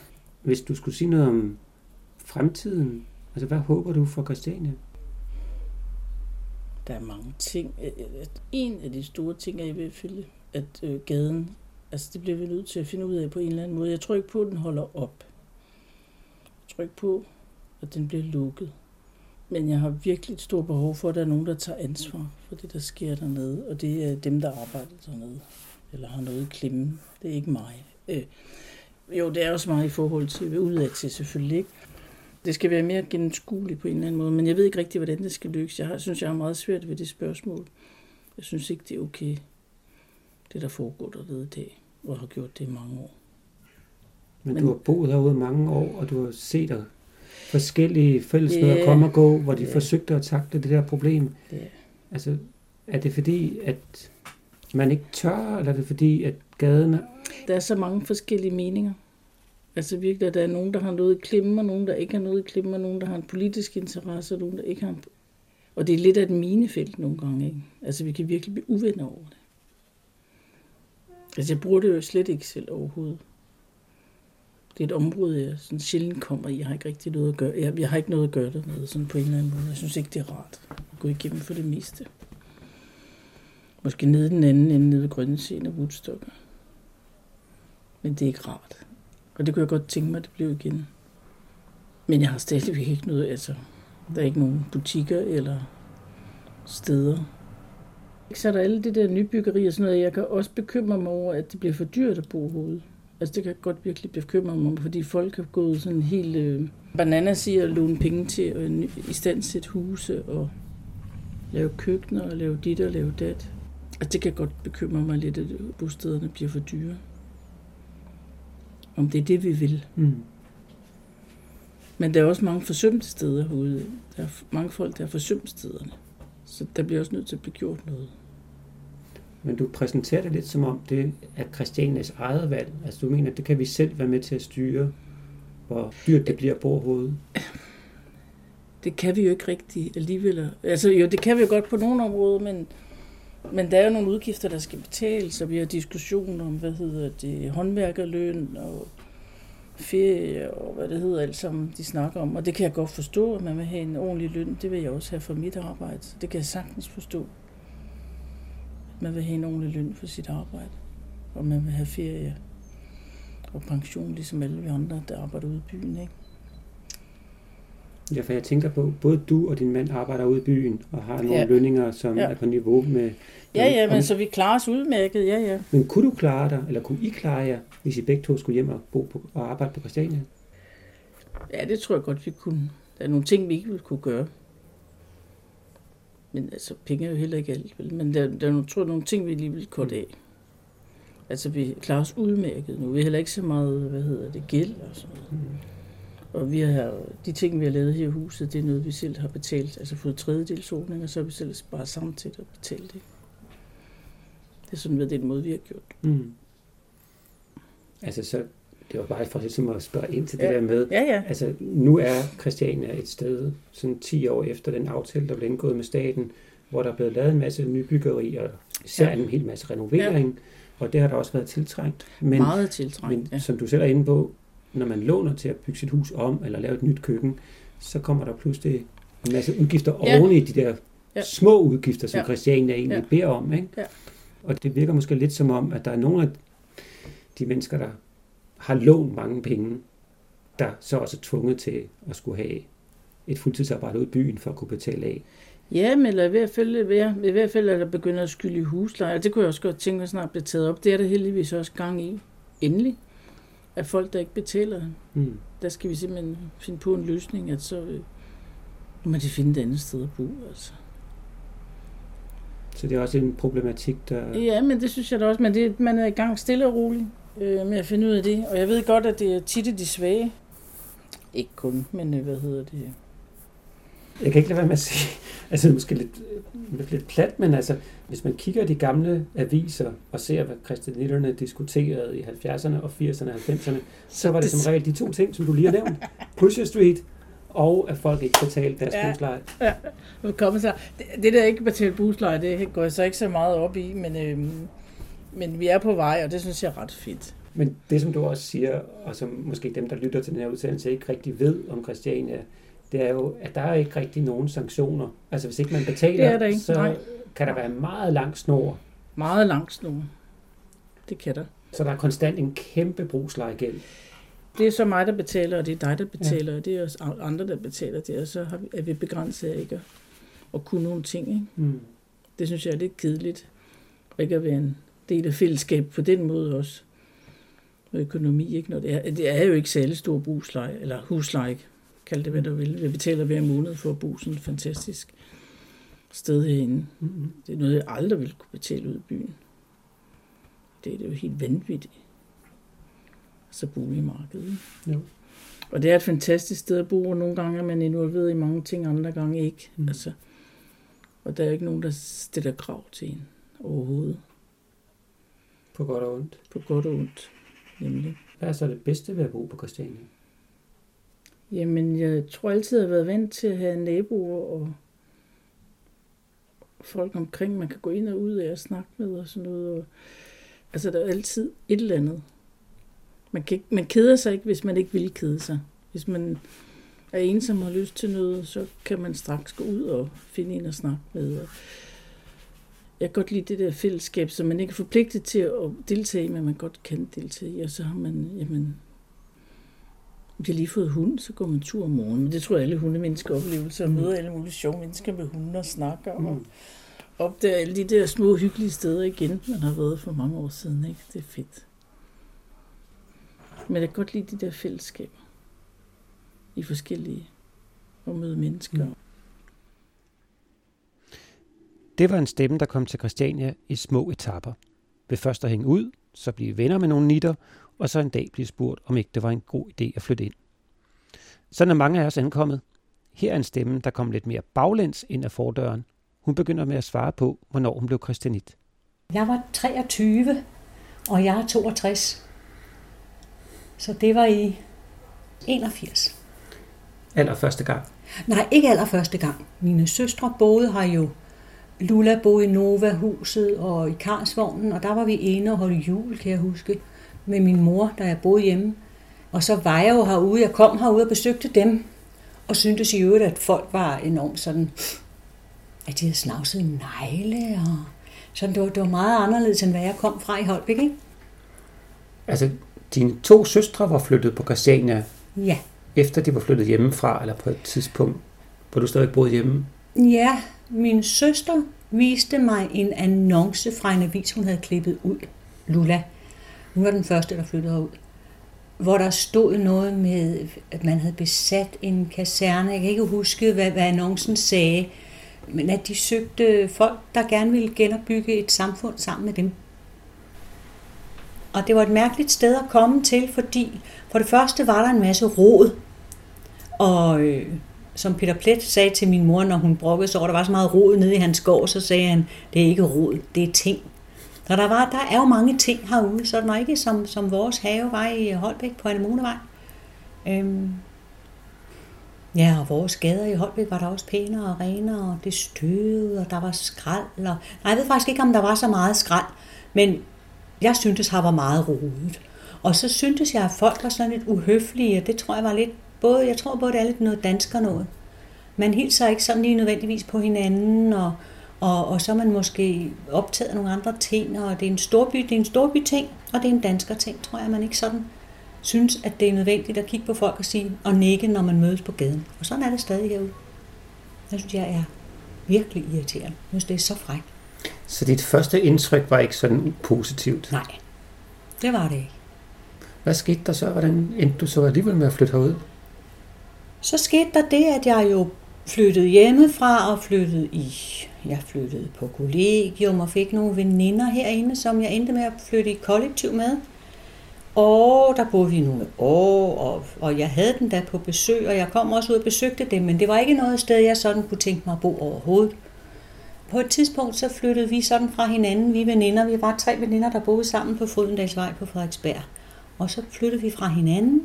Hvis du skulle sige noget om fremtiden, altså hvad håber du for Christiania? Der er mange ting. Øh, øh, En af de store ting er i hvert fald, at øh, gaden, altså det bliver vi nødt til at finde ud af på en eller anden måde. Jeg tror ikke på, at den holder op. Jeg tror ikke på, at den bliver lukket. Men jeg har virkelig et stort behov for, at der er nogen, der tager ansvar for det, der sker dernede. Og det er dem, der arbejder dernede. Eller har noget i klemme. Det er ikke mig. Øh, jo, det er også mig i forhold til, udad til selvfølgelig ikke. Det skal være mere gennemskueligt på en eller anden måde, men jeg ved ikke rigtig, hvordan det skal lykkes. Jeg har, synes, jeg har meget svært ved det spørgsmål. Jeg synes ikke, det er okay, det der foregår dernede i dag, og har gjort det i mange år. Men, Men- du har boet herude mange år, og du har set at forskellige fællesmøder Ja. komme og gå, hvor de Ja. forsøgte at takle det der problem. Ja. Altså, er det fordi, at man ikke tør, eller er det fordi, at gaden er... Der er så mange forskellige meninger. Altså virkelig, at der er nogen, der har noget i klemme, og nogen, der ikke har noget i klemme, og nogen, der har en politisk interesse, og nogen, der ikke har en... Og det er lidt af et minefelt nogle gange, ikke? Altså, vi kan virkelig blive uvenner over det. Altså, jeg bruger det jo slet ikke selv overhovedet. Det er et område, jeg sådan sjældent kommer i. Jeg har ikke rigtig noget at gøre. Jeg, jeg har ikke noget at gøre dernede, sådan på en eller anden måde. Jeg synes ikke, det er rart at gå igennem for det meste. Måske nede den anden ende, nede ved Grønneseen og Woodstock. Men det er ikke rart. Og det kunne jeg godt tænke mig, at det blev igen. Men jeg har stadigvæk ikke noget, altså, der er ikke nogen butikker eller steder. Så er der alle det der nybyggeri og sådan noget. Jeg kan også bekymre mig over, at det bliver for dyrt at bo herude. Altså det kan jeg godt virkelig bekymre mig om, fordi folk har gået sådan helt øh, bananas i at låne penge til at i stand sætte huse og lave køkkener og lave dit og lave dat. Altså det kan godt bekymre mig lidt, at bostederne bliver for dyre. Om det er det, vi vil. Mm. Men der er også mange forsømte steder herude. Der er mange folk, der har forsømt stederne. Så der bliver også nødt til at blive gjort noget. Men du præsenterer det lidt som om, det er Christianias eget valg. Altså du mener, det kan vi selv være med til at styre, hvor dyrt det bliver at bo herude. Det kan vi jo ikke rigtig alligevel. Altså jo, det kan vi jo godt på nogle områder, men, men der er jo nogle udgifter, der skal betales, og vi har diskussioner om, hvad hedder det, håndværkerløn og ferie og hvad det hedder alt sammen, de snakker om. Og det kan jeg godt forstå, at man vil have en ordentlig løn. Det vil jeg også have for mit arbejde. Det kan jeg sagtens forstå. At man vil have en ordentlig løn for sit arbejde. Og man vil have ferie og pension, ligesom alle vi andre, der arbejder ude i byen. Ikke? Ja, for jeg tænker på, både du og din mand arbejder ude i byen, og har nogle Ja. lønninger, som Ja. er på niveau med... Ja, ja, men så vi klarer os udmærket, ja, ja. Men kunne du klare dig, eller kunne I klare jer, hvis I begge to skulle hjem og bo på, og arbejde på Christiania? Ja, det tror jeg godt, vi kunne. Der er nogle ting, vi ikke ville kunne gøre. Men altså, penge er jo heller ikke alt, vel? Men der, der er nogle, tror jeg, nogle ting, vi lige vil korte af. Altså, vi klarer os udmærket nu. Vi har heller ikke så meget, hvad hedder det, gæld og sådan noget. Mm. Og vi har, de ting, vi har lavet her i huset, det er noget, vi selv har betalt. Altså fået tredjedelsordning, og så har vi selv bare samtidig at betale det. Det er sådan, er den måde, vi har gjort. Mm. Altså, så det var bare for ligesom at spørge ind til det ja. der med, ja, ja. altså nu er Christiania et sted, sådan 10 år efter den aftale, der blev indgået med staten, hvor der er blevet lavet en masse nybyggeri, og især ja. en hel masse renovering, ja. og det har der også været tiltrængt. Men, Meget tiltrængt, Men ja. som du selv er inde på, når man låner til at bygge sit hus om, eller lave et nyt køkken, så kommer der pludselig en masse udgifter ja. oven i de der ja. små udgifter, som ja. Christiania egentlig ja. beder om. Ikke? Ja. Og det virker måske lidt som om, at der er nogle af de mennesker, der har lånt mange penge, der så også er tvunget til at skulle have et fuldtidsarbejde ud i byen for at kunne betale af. Ja, men i hvert fald, i hvert fald er der begynder at skylde i husleje. Det kunne jeg også godt tænke mig snart blive taget op. Det er der heldigvis også gang i. Endelig. At folk, der ikke betaler, mm. der skal vi simpelthen finde på en løsning, at så øh, må de finde et andet sted at bo. Altså. Så det er også en problematik, der... Ja, men det synes jeg da også. Men det, man er i gang stille og roligt øh, med at finde ud af det. Og jeg ved godt, at det er tit de svage. Ikke kun, men øh, hvad hedder det? Jeg kan ikke lade være med at sige, altså måske lidt, lidt, lidt plat, men altså, hvis man kigger i de gamle aviser og ser, hvad christianitterne diskuterede i 70'erne og 80'erne og 90'erne, så var det som regel de to ting, som du lige har nævnt. Pusher Street og at folk ikke betalte deres ja, husleje. Ja, kommer så. Det, det der ikke betalt husleje, det går jeg så ikke så meget op i, men, øhm, men vi er på vej, og det synes jeg er ret fedt. Men det, som du også siger, og som måske dem, der lytter til den her udsendelse, ikke rigtig ved om Christiania, det er jo, at der er ikke rigtig nogen sanktioner. Altså hvis ikke man betaler, det er der ikke. så Nej. kan der være meget lang snor. Meget lang snor. Det kan der. Så der er konstant en kæmpe brugslejegæld. Det er så mig, der betaler, og det er dig, der betaler, ja. og det er også andre, der betaler det, og så er vi begrænset af ikke at, at kunne nogle ting. Ikke? Mm. Det synes jeg er lidt kedeligt, og ikke at være en del af fællesskab på den måde også. Og økonomi, ikke? Når det, er, det er jo ikke særlig stor brugsleje, eller husleje, kald det hvad du vil. Vi betaler hver måned for at bo sådan et fantastisk sted herinde. Mm-hmm. Det er noget, jeg aldrig ville kunne betale ud i byen. Det er det jo helt vanvittigt. Så boligmarkedet. Ja. Og det er et fantastisk sted at bo, og nogle gange er man involveret i mange ting, andre gange ikke. Mm. Altså, og der er ikke nogen, der stiller krav til en overhovedet. På godt og ondt? På godt og ondt, nemlig. Hvad er så det bedste ved at bo på Christiania? Jamen, jeg tror altid, jeg har været vant til at have naboer og folk omkring, man kan gå ind og ud af og snakke med og sådan noget. Og, altså, der er altid et eller andet. Man, kan, man keder sig ikke, hvis man ikke vil kede sig. Hvis man er ensom og har lyst til noget, så kan man straks gå ud og finde en at snakke med. Og jeg kan godt lide det der fællesskab, som man ikke er forpligtet til at deltage i, men man godt kan deltage i. Og så har man, jamen, de har lige fået hund, så går man tur om morgenen. Men det tror jeg, alle hundemennesker oplevelser. Og møder alle mulige sjove mennesker med hunde og snakker. Og mm. opdager alle de der små hyggelige steder igen, man har været for mange år siden. Ikke? Det er fedt. Men jeg kan godt lide de der fællesskaber. I forskellige og møde mennesker. Mm. Det var en stemme, der kom til Christiania i små etapper. Ved først at hænge ud, så blive venner med nogle nitter, og så en dag blive spurgt, om ikke det var en god idé at flytte ind. Sådan er mange af os ankommet. Her er en stemme, der kom lidt mere baglæns ind af fordøren. Hun begynder med at svare på, hvornår hun blev kristinit. Jeg var 23, og jeg er 62. Så det var i 81. Allerførste gang? Nej, ikke allerførste gang. Mine søstre boede her jo. Lula boede i Nova-huset og i Karsvognen, og der var vi ene og holde jul, kan jeg huske med min mor, da jeg boede hjemme. Og så var jeg jo herude, jeg kom herude og besøgte dem, og syntes i øvrigt, at folk var enormt sådan, at de havde snavset negle, og sådan, det var, det var meget anderledes, end hvad jeg kom fra i Holbæk, ikke? Altså, dine to søstre var flyttet på Christiania? Ja. Efter de var flyttet hjemmefra, eller på et tidspunkt, hvor du stadig boede hjemme? Ja, min søster viste mig en annonce fra en avis, hun havde klippet ud, Lula, hun var den første, der flyttede ud. Hvor der stod noget med, at man havde besat en kaserne. Jeg kan ikke huske, hvad, hvad annoncen sagde. Men at de søgte folk, der gerne ville genopbygge et samfund sammen med dem. Og det var et mærkeligt sted at komme til, fordi for det første var der en masse rod. Og øh, som Peter Plet sagde til min mor, når hun brokkede sig over, der var så meget rod nede i hans gård, så sagde han, det er ikke rod, det er ting. Så der, var, der er jo mange ting herude, så det var ikke som, som vores have var i Holbæk på Anemonevej. Øhm, ja, og vores gader i Holbæk var der også pænere og renere, og det støvede, og der var skrald. Og, nej, jeg ved faktisk ikke, om der var så meget skrald, men jeg syntes, her var meget rodet. Og så syntes jeg, at folk var sådan lidt uhøflige, og det tror jeg var lidt, både, jeg tror både, det er lidt noget dansker noget. Man hilser ikke sådan lige nødvendigvis på hinanden, og, og, og så er man måske optaget af nogle andre ting, og det er en storby, det er en storby ting, og det er en dansker ting, tror jeg, man ikke sådan synes, at det er nødvendigt at kigge på folk og sige, og nikke, når man mødes på gaden. Og sådan er det stadig herude. Jeg synes, jeg er virkelig irriterende. Jeg synes, det er så frækt. Så dit første indtryk var ikke sådan positivt? Nej, det var det ikke. Hvad skete der så? Hvordan endte du så alligevel med at flytte herud? Så skete der det, at jeg jo flyttede hjemmefra og flyttede i, jeg flyttede på kollegium og fik nogle veninder herinde, som jeg endte med at flytte i kollektiv med. Og der boede vi nogle år, og, og jeg havde den der på besøg, og jeg kom også ud og besøgte dem, men det var ikke noget sted, jeg sådan kunne tænke mig at bo overhovedet. På et tidspunkt så flyttede vi sådan fra hinanden, vi veninder, vi var tre veninder, der boede sammen på Frydendalsvej på Frederiksberg. Og så flyttede vi fra hinanden,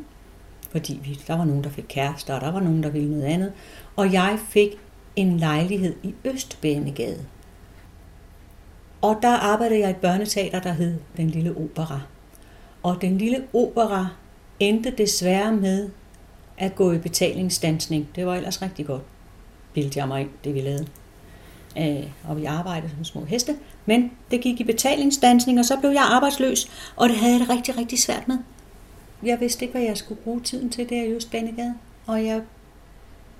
fordi vi, der var nogen, der fik kærester, og der var nogen, der ville noget andet. Og jeg fik en lejlighed i Østbanegade. Og der arbejdede jeg i et børneteater, der hed Den Lille Opera. Og Den Lille Opera endte desværre med at gå i betalingsstandsning. Det var ellers rigtig godt, bildte jeg mig ind, det vi lavede. Øh, og vi arbejdede som små heste. Men det gik i betalingsdansning, og så blev jeg arbejdsløs, og det havde jeg det rigtig, rigtig svært med. Jeg vidste ikke, hvad jeg skulle bruge tiden til der i Østbanegade, og jeg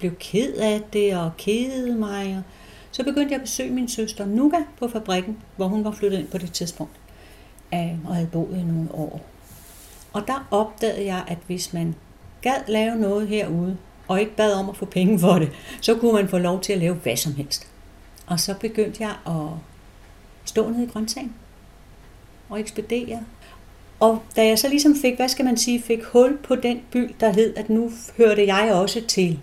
blev ked af det og kedede mig. Og så begyndte jeg at besøge min søster Nuga på fabrikken, hvor hun var flyttet ind på det tidspunkt, og havde boet i nogle år. Og der opdagede jeg, at hvis man gad lave noget herude, og ikke bad om at få penge for det, så kunne man få lov til at lave hvad som helst. Og så begyndte jeg at stå nede i grøntsagen og ekspedere. Og da jeg så ligesom fik, hvad skal man sige, fik hul på den by, der hed, at nu hørte jeg også til,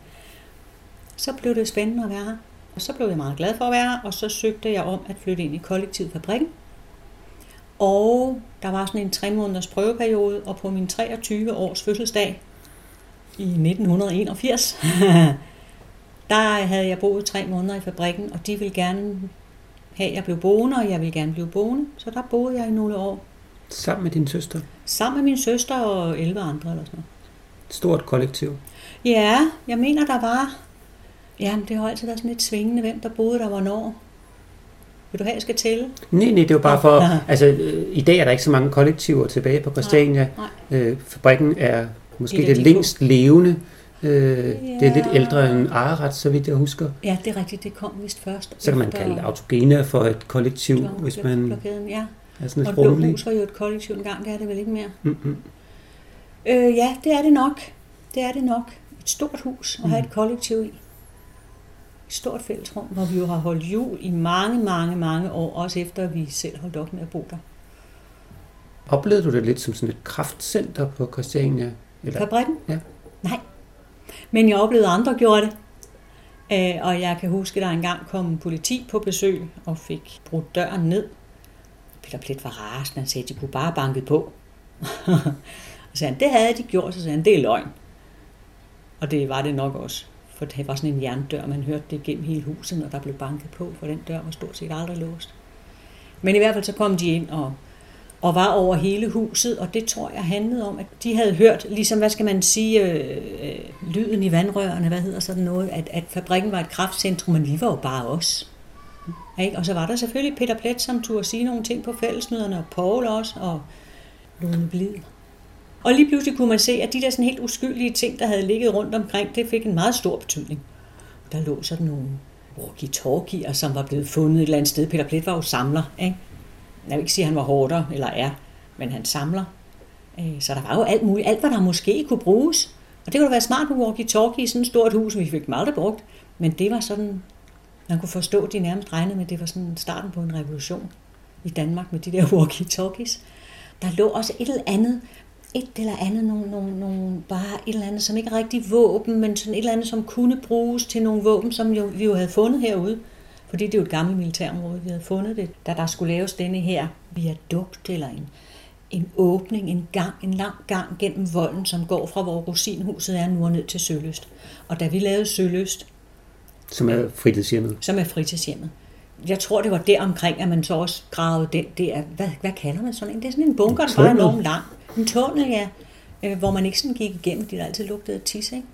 så blev det spændende at være her. Og så blev jeg meget glad for at være her, og så søgte jeg om at flytte ind i kollektivfabrikken. Og der var sådan en tre måneders prøveperiode, og på min 23 års fødselsdag i 1981, der havde jeg boet tre måneder i fabrikken, og de ville gerne have, at jeg blev boende, og jeg ville gerne blive boende. Så der boede jeg i nogle år. Sammen med din søster? Sammen med min søster og 11 andre eller sådan noget. Stort kollektiv? Ja, jeg mener, der var... Jamen, det har altid været sådan lidt svingende, hvem der boede der hvornår. Vil du have, jeg skal tælle? Nej, nej, det var bare for... altså, øh, i dag er der ikke så mange kollektiver tilbage på Christiania. Nej, nej. Øh, fabrikken er måske Et det de længst levende. Øh, Det er lidt Ja. ældre end Ararat, så vidt jeg husker. Ja, det er rigtigt, det kom vist først. Så kan man kalde autogene for et kollektiv, blok- hvis man blokaden, Ja, er sådan og lidt Blå. Hus var jo et kollektiv engang, det er det vel ikke mere. Mm-mm. Øh, ja, det er det nok. Det er det nok. Et stort hus at have et kollektiv i. Stort fællesrum, hvor vi jo har holdt jul i mange, mange, mange år, også efter at vi selv holdt op med at bo der. Oplevede du det lidt som sådan et kraftcenter på Christiania? Eller? Fabrikken? Ja. Nej. Men jeg oplevede, at andre gjorde det. Øh, og jeg kan huske, at der engang kom politi på besøg og fik brudt døren ned. Peter Plet var rasende. Han sagde, at de kunne bare banke på. og så sagde han, det havde de gjort. Så sagde han, det er løgn. Og det var det nok også. For det var sådan en jerndør, man hørte det gennem hele huset, og der blev banket på, for den dør var stort set aldrig låst. Men i hvert fald så kom de ind og, og var over hele huset, og det tror jeg handlede om, at de havde hørt, ligesom, hvad skal man sige, øh, øh, lyden i vandrørene, hvad hedder sådan noget, at, at fabrikken var et kraftcentrum, men vi var jo bare os. Ikke? Og så var der selvfølgelig Peter Plet, som turde sige nogle ting på fællesmøderne, og Paul også, og Lone Blid. Og lige pludselig kunne man se, at de der sådan helt uskyldige ting, der havde ligget rundt omkring, det fik en meget stor betydning. Der lå sådan nogle walkie-talkier, som var blevet fundet et eller andet sted. Peter Plet var jo samler, ikke? Jeg vil ikke sige, at han var hårdere eller er, men han samler. Øh, så der var jo alt muligt, alt hvad der måske kunne bruges. Og det kunne da være smart med walkie-talkie i sådan et stort hus, vi fik dem aldrig brugt. Men det var sådan, man kunne forstå, at de nærmest regnede med, at det var sådan starten på en revolution i Danmark med de der walkie-talkies. der lå også et eller andet, et eller andet, nogle, nogle, nogle, bare et eller andet, som ikke er rigtig våben, men sådan et eller andet, som kunne bruges til nogle våben, som jo, vi jo havde fundet herude. Fordi det er jo et gammelt militærområde, vi havde fundet det, da der skulle laves denne her viadukt eller en, en åbning, en gang, en lang gang gennem volden, som går fra hvor rosinhuset er nu og ned til Søløst. Og da vi lavede Søløst, Som er fritidshjemmet. som er fritidshjemmet, jeg tror, det var der omkring, at man så også gravede den der, hvad, hvad kalder man sådan en? Det er sådan en bunker, der var enormt lang. En tunnel, ja. Øh, hvor man ikke sådan gik igennem, fordi der altid lugtede af tis, ikke?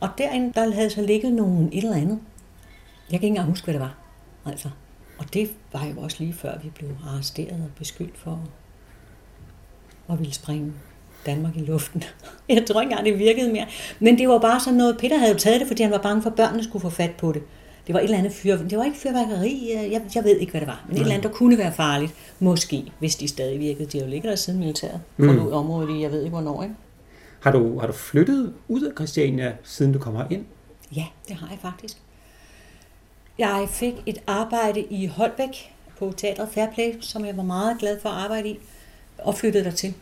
Og derinde, der havde så ligget nogen et eller andet. Jeg kan ikke engang huske, hvad det var. Altså. Og det var jo også lige før, vi blev arresteret og beskyldt for at ville springe Danmark i luften. Jeg tror ikke engang, det virkede mere. Men det var bare sådan noget, Peter havde jo taget det, fordi han var bange for, at børnene skulle få fat på det. Det var et eller andet fyr, det var ikke fyrværkeri, øh, jeg, jeg ved ikke, hvad det var, men et eller andet, der kunne være farligt. Måske, hvis de stadig virkede. De har jo ligget der siden militæret. Forlod området i, jeg ved ikke hvornår, ikke? Har du, har du flyttet ud af Christiania, siden du kommer ind? Ja, det har jeg faktisk. Jeg fik et arbejde i Holbæk på Teatret Fairplay, som jeg var meget glad for at arbejde i, og flyttede dertil.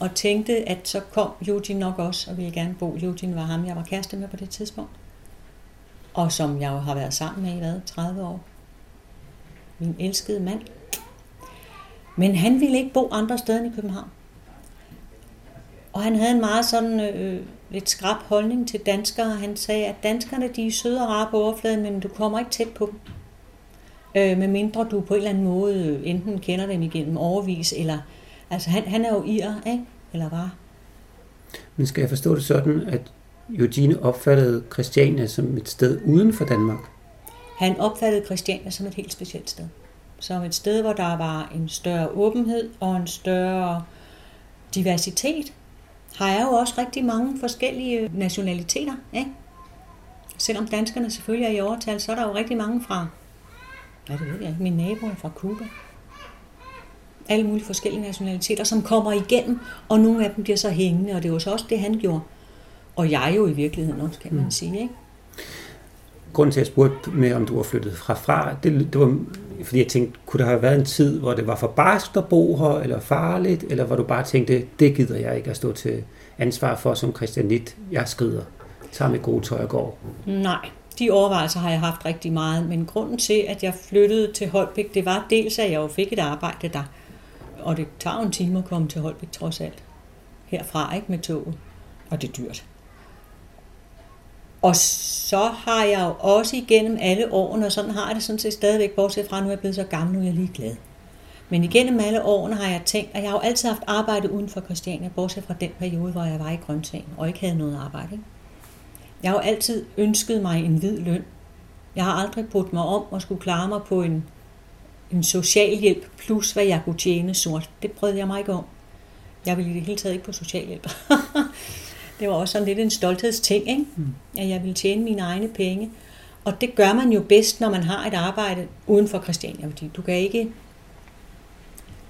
Og tænkte, at så kom Eugene nok også, og ville gerne bo. Eugene var ham, jeg var kæreste med på det tidspunkt. Og som jeg jo har været sammen med i hvad, 30 år. Min elskede mand. Men han ville ikke bo andre steder end i København. Og han havde en meget sådan øh, lidt skrab holdning til danskere. Han sagde, at danskerne de er søde og rare på overfladen, men du kommer ikke tæt på dem. Øh, med mindre du på en eller anden måde øh, enten kender dem igennem overvis, eller... Altså han, han er jo ir, ikke? Eller var. Men skal jeg forstå det sådan, at Eugene opfattede Christiania som et sted uden for Danmark? Han opfattede Christiania som et helt specielt sted. Som et sted, hvor der var en større åbenhed og en større diversitet. Har jeg jo også rigtig mange forskellige nationaliteter, ikke? Selvom danskerne selvfølgelig er i overtal, så er der jo rigtig mange fra, hvad det ved jeg ikke, nabo er fra Cuba. Alle mulige forskellige nationaliteter, som kommer igennem, og nogle af dem bliver så hængende, og det var så også det, han gjorde. Og jeg jo i virkeligheden også, kan man sige, ikke? Grunden til, at jeg spurgte med, om du var flyttet fra fra, det, det var, fordi jeg tænkte, kunne der have været en tid, hvor det var for barskt at bo her, eller farligt, eller hvor du bare tænkte, det gider jeg ikke at stå til ansvar for som christianit. Jeg skrider, tager mit gode tøj og går. Nej, de overvejelser har jeg haft rigtig meget, men grunden til, at jeg flyttede til Holbæk, det var dels, at jeg jo fik et arbejde der, og det tager en time at komme til Holbæk trods alt, herfra, ikke med toget, og det er dyrt. Og så har jeg jo også igennem alle årene, og sådan har jeg det sådan set stadigvæk, bortset fra, nu er jeg blevet så gammel, nu er jeg lige glad. Men igennem alle årene har jeg tænkt, at jeg har jo altid haft arbejde uden for Christiania, bortset fra den periode, hvor jeg var i Grøntsvang og ikke havde noget arbejde. Ikke? Jeg har jo altid ønsket mig en hvid løn. Jeg har aldrig brudt mig om at skulle klare mig på en, en socialhjælp, plus hvad jeg kunne tjene sort. Det prøvede jeg mig ikke om. Jeg ville i det hele taget ikke på socialhjælp. det var også sådan lidt en stolthedsting, ikke? at jeg ville tjene mine egne penge. Og det gør man jo bedst, når man har et arbejde uden for Christiania, fordi du kan ikke...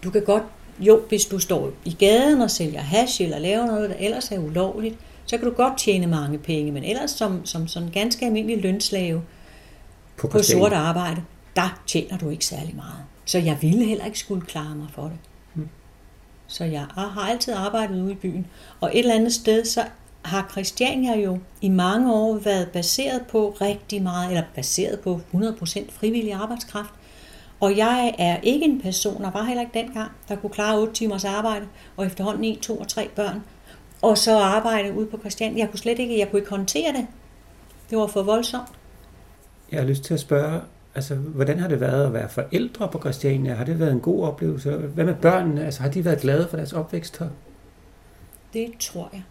Du kan godt, jo, hvis du står i gaden og sælger hash eller laver noget, der ellers er ulovligt, så kan du godt tjene mange penge, men ellers som, som sådan ganske almindelig lønslave På, på sort arbejde, der tjener du ikke særlig meget. Så jeg ville heller ikke skulle klare mig for det. Så jeg har altid arbejdet ude i byen. Og et eller andet sted, så har Christiania jo i mange år været baseret på rigtig meget, eller baseret på 100% frivillig arbejdskraft. Og jeg er ikke en person, og var heller ikke dengang, der kunne klare 8 timers arbejde, og efterhånden 1, 2 og 3 børn, og så arbejde ude på Christiania. Jeg kunne slet ikke, jeg kunne ikke håndtere det. Det var for voldsomt. Jeg har lyst til at spørge, altså, hvordan har det været at være forældre på Christiania? Har det været en god oplevelse? Hvad med børnene? Altså, har de været glade for deres opvækst her? Det tror jeg.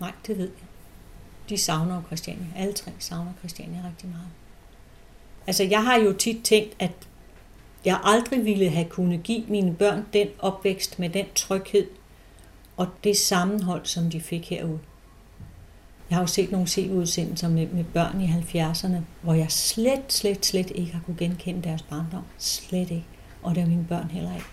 Nej, det ved jeg. De savner jo Christiania. Alle tre savner Christiania rigtig meget. Altså, jeg har jo tit tænkt, at jeg aldrig ville have kunnet give mine børn den opvækst med den tryghed og det sammenhold, som de fik herude. Jeg har jo set nogle CV-udsendelser med, med børn i 70'erne, hvor jeg slet, slet, slet ikke har kunne genkende deres barndom. Slet ikke. Og det er mine børn heller ikke.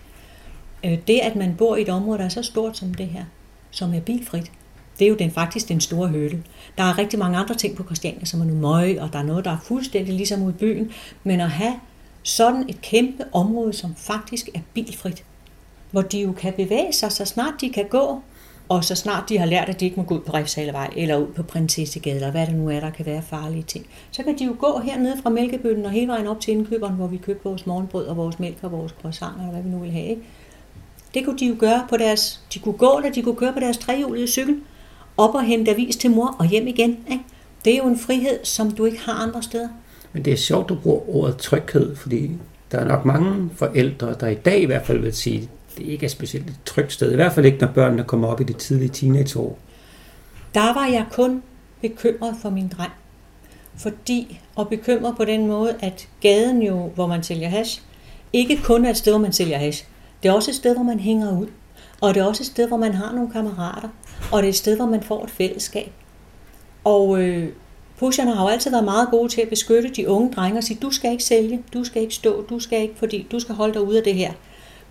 Øh, Det, at man bor i et område, der er så stort som det her, som er bilfrit, det er jo den, faktisk den store høle. Der er rigtig mange andre ting på Christiania, som er noget møg, og der er noget, der er fuldstændig ligesom ude i byen. Men at have sådan et kæmpe område, som faktisk er bilfrit. Hvor de jo kan bevæge sig, så snart de kan gå, og så snart de har lært, at de ikke må gå ud på Refshalevej, eller ud på Prinsessegade, eller hvad det nu er, der kan være farlige ting, så kan de jo gå hernede fra Mælkebøtten og hele vejen op til indkøberen, hvor vi køber vores morgenbrød og vores mælk og vores croissant, eller hvad vi nu vil have. Ikke? Det kunne de jo gøre på deres, de kunne gå, eller de kunne køre på deres trehjulede cykel, op og hente avis til mor og hjem igen. Ikke? Det er jo en frihed, som du ikke har andre steder. Men det er sjovt, du bruger ordet tryghed, fordi der er nok mange forældre, der i dag i hvert fald vil sige, det ikke er specielt et trygt sted. I hvert fald ikke, når børnene kommer op i det tidlige teenageår. Der var jeg kun bekymret for min dreng. Fordi, og bekymret på den måde, at gaden jo, hvor man sælger hash, ikke kun er et sted, hvor man sælger hash. Det er også et sted, hvor man hænger ud. Og det er også et sted, hvor man har nogle kammerater. Og det er et sted, hvor man får et fællesskab. Og øh, pusherne har jo altid været meget gode til at beskytte de unge drenge og sige, du skal ikke sælge, du skal ikke stå, du skal ikke, fordi du skal holde dig ude af det her.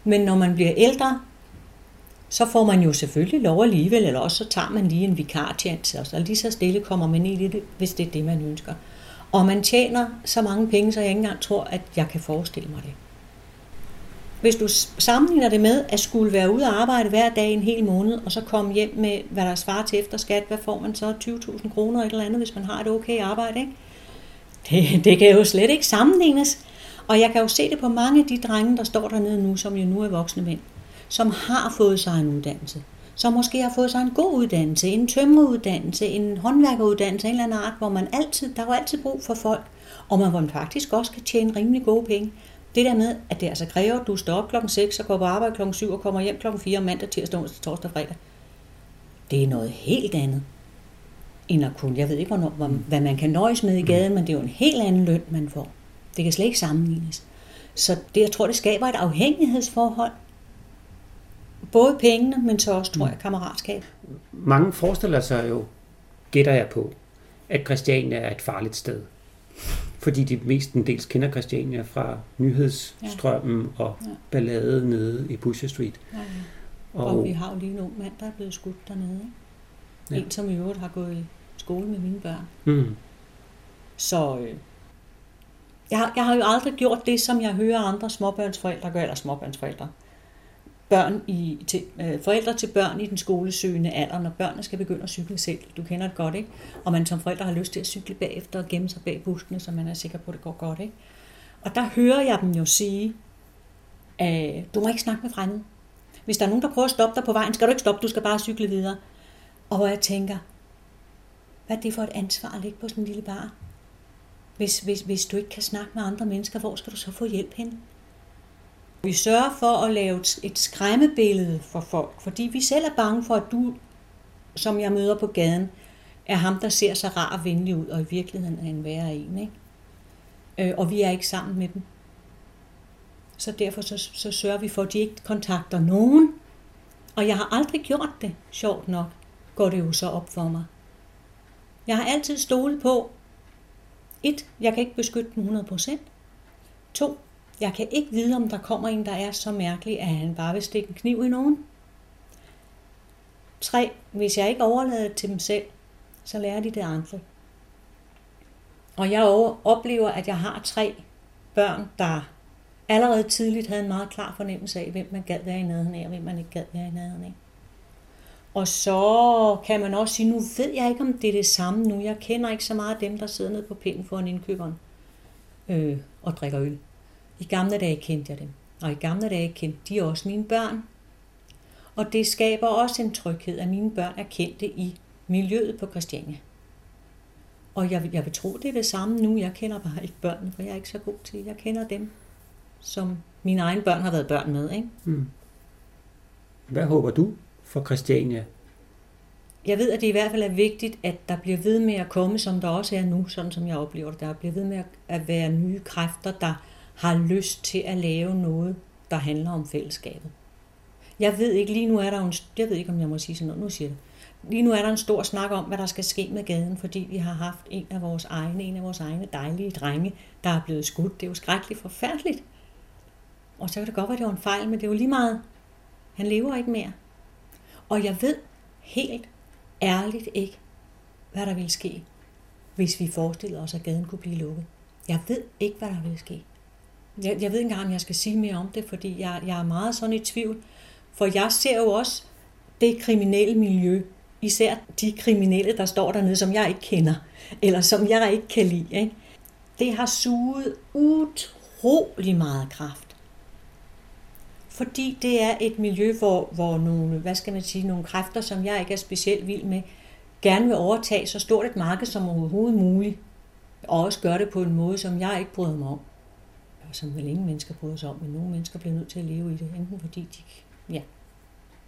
Men når man bliver ældre, så får man jo selvfølgelig lov alligevel, eller også så tager man lige en vikartjans, og så lige så stille kommer man ind i det, hvis det er det, man ønsker. Og man tjener så mange penge, så jeg ikke engang tror, at jeg kan forestille mig det. Hvis du sammenligner det med at skulle være ude og arbejde hver dag en hel måned, og så komme hjem med, hvad der svarer til efter skat, hvad får man så? 20.000 kroner eller andet, hvis man har et okay arbejde, ikke? Det, det kan jo slet ikke sammenlignes. Og jeg kan jo se det på mange af de drenge, der står dernede nu, som jo nu er voksne mænd, som har fået sig en uddannelse. Som måske har fået sig en god uddannelse, en tømmeruddannelse, en håndværkeruddannelse, en eller anden art, hvor man altid, der er jo altid brug for folk, og man, hvor man faktisk også kan tjene rimelig gode penge. Det der med, at det altså kræver, at du står op klokken 6 og går på arbejde klokken 7 og kommer hjem klokken 4 mandag, tirsdag, onsdag, torsdag og fredag. Det er noget helt andet end at kunne. Jeg ved ikke, hvornår, hvad man kan nøjes med i gaden, men det er jo en helt anden løn, man får. Det kan slet ikke sammenlignes. Så det, jeg tror, det skaber et afhængighedsforhold. Både pengene, men så også, tror jeg, kammeratskab. Mange forestiller sig jo, gætter jeg på, at Christiania er et farligt sted. Fordi de mest en dels kender Christiania fra nyhedsstrømmen ja. og ja. ballade nede i Pusher Street. Ja, ja. Og, og vi har jo lige en ung mand, der er blevet skudt dernede. Ikke? Ja. En, som i øvrigt har gået i skole med mine børn. Mm. Så øh, jeg, jeg har jo aldrig gjort det, som jeg hører andre småbørnsforældre gøre, eller småbørnsforældre. Børn i, til, øh, forældre til børn i den skolesøgende alder, når børnene skal begynde at cykle selv. Du kender det godt, ikke? Og man som forældre har lyst til at cykle bagefter og gemme sig bag buskene, så man er sikker på, at det går godt, ikke? Og der hører jeg dem jo sige, øh, du må ikke snakke med fremmede. Hvis der er nogen, der prøver at stoppe dig på vejen, skal du ikke stoppe, du skal bare cykle videre. Og hvor jeg tænker, hvad er det for et ansvar at ligge på sådan en lille bar? Hvis, hvis, hvis du ikke kan snakke med andre mennesker, hvor skal du så få hjælp hen? Vi sørger for at lave et skræmmebillede for folk, fordi vi selv er bange for, at du, som jeg møder på gaden, er ham, der ser så rar og venlig ud, og i virkeligheden er en værre en. Ikke? Øh, og vi er ikke sammen med dem. Så derfor så, så sørger vi for, at de ikke kontakter nogen. Og jeg har aldrig gjort det, sjovt nok, går det jo så op for mig. Jeg har altid stolet på, et, jeg kan ikke beskytte dem 100%. To, jeg kan ikke vide, om der kommer en, der er så mærkelig, at han bare vil stikke en kniv i nogen. 3. Hvis jeg ikke overlader det til dem selv, så lærer de det andre. Og jeg oplever, at jeg har tre børn, der allerede tidligt havde en meget klar fornemmelse af, hvem man gad være i nærheden af, og hvem man ikke gad være i nærheden af. Og så kan man også sige, nu ved jeg ikke, om det er det samme nu. Jeg kender ikke så meget af dem, der sidder nede på pinden foran indkøberen øh, og drikker øl. I gamle dage kendte jeg dem, og i gamle dage kendte de også mine børn. Og det skaber også en tryghed, at mine børn er kendte i miljøet på Christiania. Og jeg, jeg vil tro, det er det samme nu. Jeg kender bare ikke børnene, for jeg er ikke så god til. Jeg kender dem, som mine egne børn har været børn med. Ikke? Hmm. Hvad håber du for Christiania? Jeg ved, at det i hvert fald er vigtigt, at der bliver ved med at komme, som der også er nu, sådan som jeg oplever det. Der bliver ved med at være nye kræfter, der har lyst til at lave noget, der handler om fællesskabet. Jeg ved ikke, lige nu er der en, jeg ved ikke, om jeg må sige sådan noget, nu siger det. Lige nu er der en stor snak om, hvad der skal ske med gaden, fordi vi har haft en af vores egne, en af vores egne dejlige drenge, der er blevet skudt. Det er jo skrækkeligt forfærdeligt. Og så kan det godt være, det var en fejl, men det er jo lige meget. Han lever ikke mere. Og jeg ved helt ærligt ikke, hvad der ville ske, hvis vi forestillede os, at gaden kunne blive lukket. Jeg ved ikke, hvad der ville ske. Jeg, jeg ved ikke engang, om jeg skal sige mere om det, fordi jeg, jeg er meget sådan i tvivl. For jeg ser jo også det kriminelle miljø, især de kriminelle, der står dernede, som jeg ikke kender, eller som jeg ikke kan lide. Ikke? Det har suget utrolig meget kraft. Fordi det er et miljø, hvor, hvor nogle, hvad skal man sige, nogle kræfter, som jeg ikke er specielt vild med, gerne vil overtage så stort et marked som overhovedet muligt. Og også gøre det på en måde, som jeg ikke bryder mig om. Som vel ingen mennesker bryder sig om, men nogle mennesker bliver nødt til at leve i det. Enten fordi de, ja,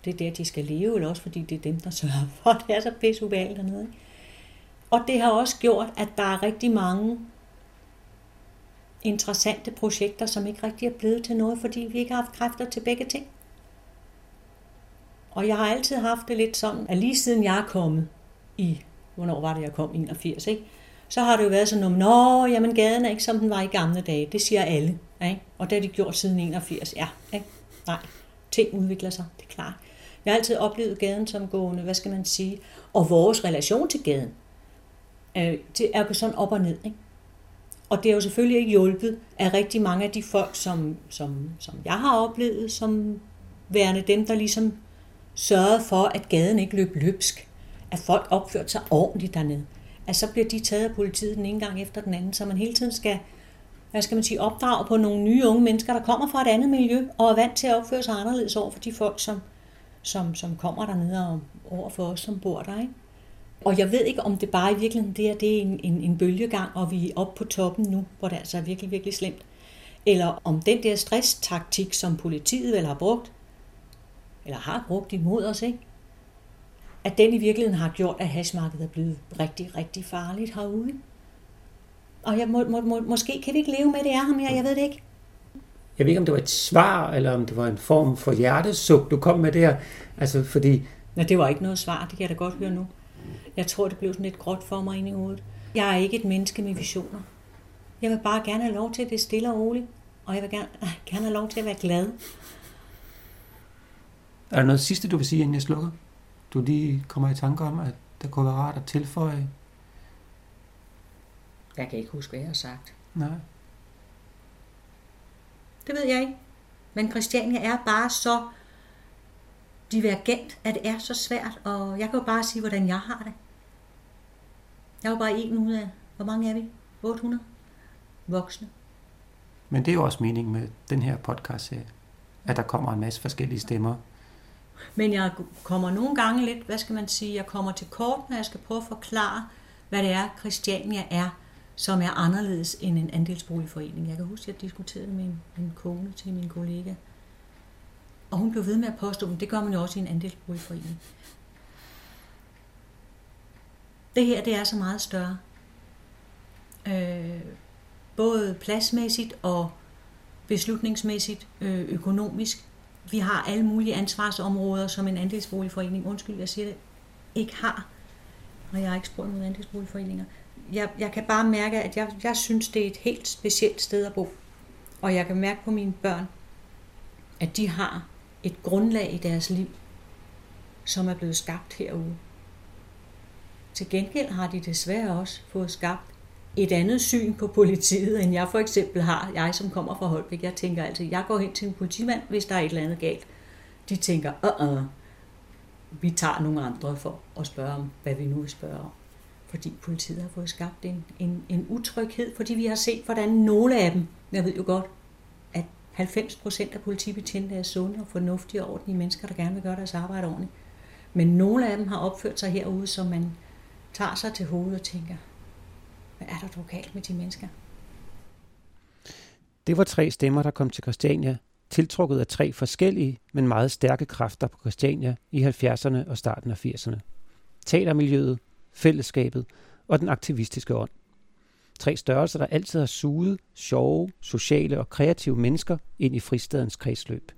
det er der, de skal leve, eller også fordi det er dem, der sørger for, at det er så pisse ubehageligt dernede. Ikke? Og det har også gjort, at der er rigtig mange interessante projekter, som ikke rigtig er blevet til noget, fordi vi ikke har haft kræfter til begge ting. Og jeg har altid haft det lidt sådan, at lige siden jeg er kommet i, hvornår var det, jeg kom, 81, ikke? Så har det jo været sådan noget, nå, jamen gaden er ikke som den var i gamle dage. Det siger alle. Ikke? Og det har de gjort siden 81. Ja, ikke? nej. Ting udvikler sig, det er klart. Jeg har altid oplevet gaden som gående, hvad skal man sige, og vores relation til gaden, øh, det er jo sådan op og ned. Ikke? Og det er jo selvfølgelig ikke hjulpet af rigtig mange af de folk, som, som, som jeg har oplevet, som værende dem, der ligesom sørgede for, at gaden ikke løb løbsk. At folk opførte sig ordentligt dernede. At så bliver de taget af politiet den ene gang efter den anden, så man hele tiden skal, hvad skal man sige, opdrage på nogle nye unge mennesker, der kommer fra et andet miljø, og er vant til at opføre sig anderledes over for de folk, som, som, som kommer dernede og over for os, som bor der. Ikke? Og jeg ved ikke, om det bare i virkeligheden det er, det er en, en, en bølgegang, og vi er oppe på toppen nu, hvor det altså er virkelig, virkelig slemt. Eller om den der stress-taktik, som politiet vel har brugt, eller har brugt imod os, ikke? At den i virkeligheden har gjort, at hashmarkedet er blevet rigtig, rigtig farligt herude. Og jeg må, må, må, måske kan vi ikke leve med, det er ham her, jeg ved det ikke. Jeg ved ikke, om det var et svar, eller om det var en form for hjertesuk, du kom med der. Altså, fordi... Nej, det var ikke noget svar, det kan jeg da godt høre nu. Jeg tror, det blev sådan lidt gråt for mig ind i hovedet. Jeg er ikke et menneske med visioner. Jeg vil bare gerne have lov til, at det er stille og roligt. Og jeg vil gerne, gerne have lov til at være glad. Er der noget sidste, du vil sige, inden jeg slukker? Du lige kommer i tanke om, at det kunne være rart at tilføje? Jeg kan ikke huske, hvad jeg har sagt. Nej. Det ved jeg ikke. Men Christiania er bare så divergent, at det er så svært, og jeg kan jo bare sige, hvordan jeg har det. Jeg er jo bare en ud af, hvor mange er vi? 800 voksne. Men det er jo også meningen med den her podcast at der kommer en masse forskellige stemmer. Men jeg kommer nogle gange lidt, hvad skal man sige, jeg kommer til kort, når jeg skal prøve at forklare, hvad det er, Christiania er, som er anderledes end en andelsboligforening. Jeg kan huske, at jeg diskuterede med min, min kone til min kollega. Og hun blev ved med at påstå, at det gør man jo også i en andelsboligforening. Det her, det er så meget større. Øh, både pladsmæssigt og beslutningsmæssigt, øh, økonomisk. Vi har alle mulige ansvarsområder, som en andelsboligforening, undskyld, jeg siger det, ikke har. Og jeg har ikke spurgt mod andelsboligforeninger. Jeg, jeg kan bare mærke, at jeg, jeg synes, det er et helt specielt sted at bo. Og jeg kan mærke på mine børn, at de har et grundlag i deres liv, som er blevet skabt herude. Til gengæld har de desværre også fået skabt et andet syn på politiet, end jeg for eksempel har. Jeg som kommer fra Holbæk, jeg tænker altid, jeg går hen til en politimand, hvis der er et eller andet galt. De tænker, uh, uh vi tager nogle andre for at spørge om, hvad vi nu vil spørge om. Fordi politiet har fået skabt en, en, en utryghed, fordi vi har set, hvordan nogle af dem, jeg ved jo godt, at 90 procent af politibetjente er sunde og fornuftige og ordentlige mennesker, der gerne vil gøre deres arbejde ordentligt. Men nogle af dem har opført sig herude, så man tager sig til hovedet og tænker, hvad er der lokalt med de mennesker? Det var tre stemmer, der kom til Christiania, tiltrukket af tre forskellige, men meget stærke kræfter på Christiania i 70'erne og starten af 80'erne. Teatermiljøet, fællesskabet og den aktivistiske ånd. Tre størrelser, der altid har suget sjove, sociale og kreative mennesker ind i fristadens kredsløb.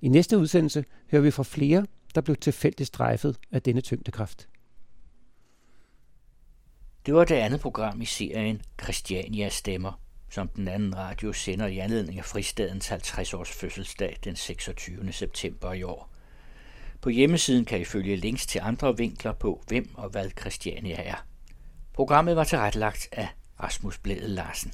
I næste udsendelse hører vi fra flere, der blev tilfældigt strejfet af denne tyngdekraft. Det var det andet program i serien Christiania Stemmer, som den anden radio sender i anledning af fristadens 50 års fødselsdag den 26. september i år. På hjemmesiden kan I følge links til andre vinkler på, hvem og hvad Christiania er. Programmet var tilrettelagt af Rasmus Blæde Larsen.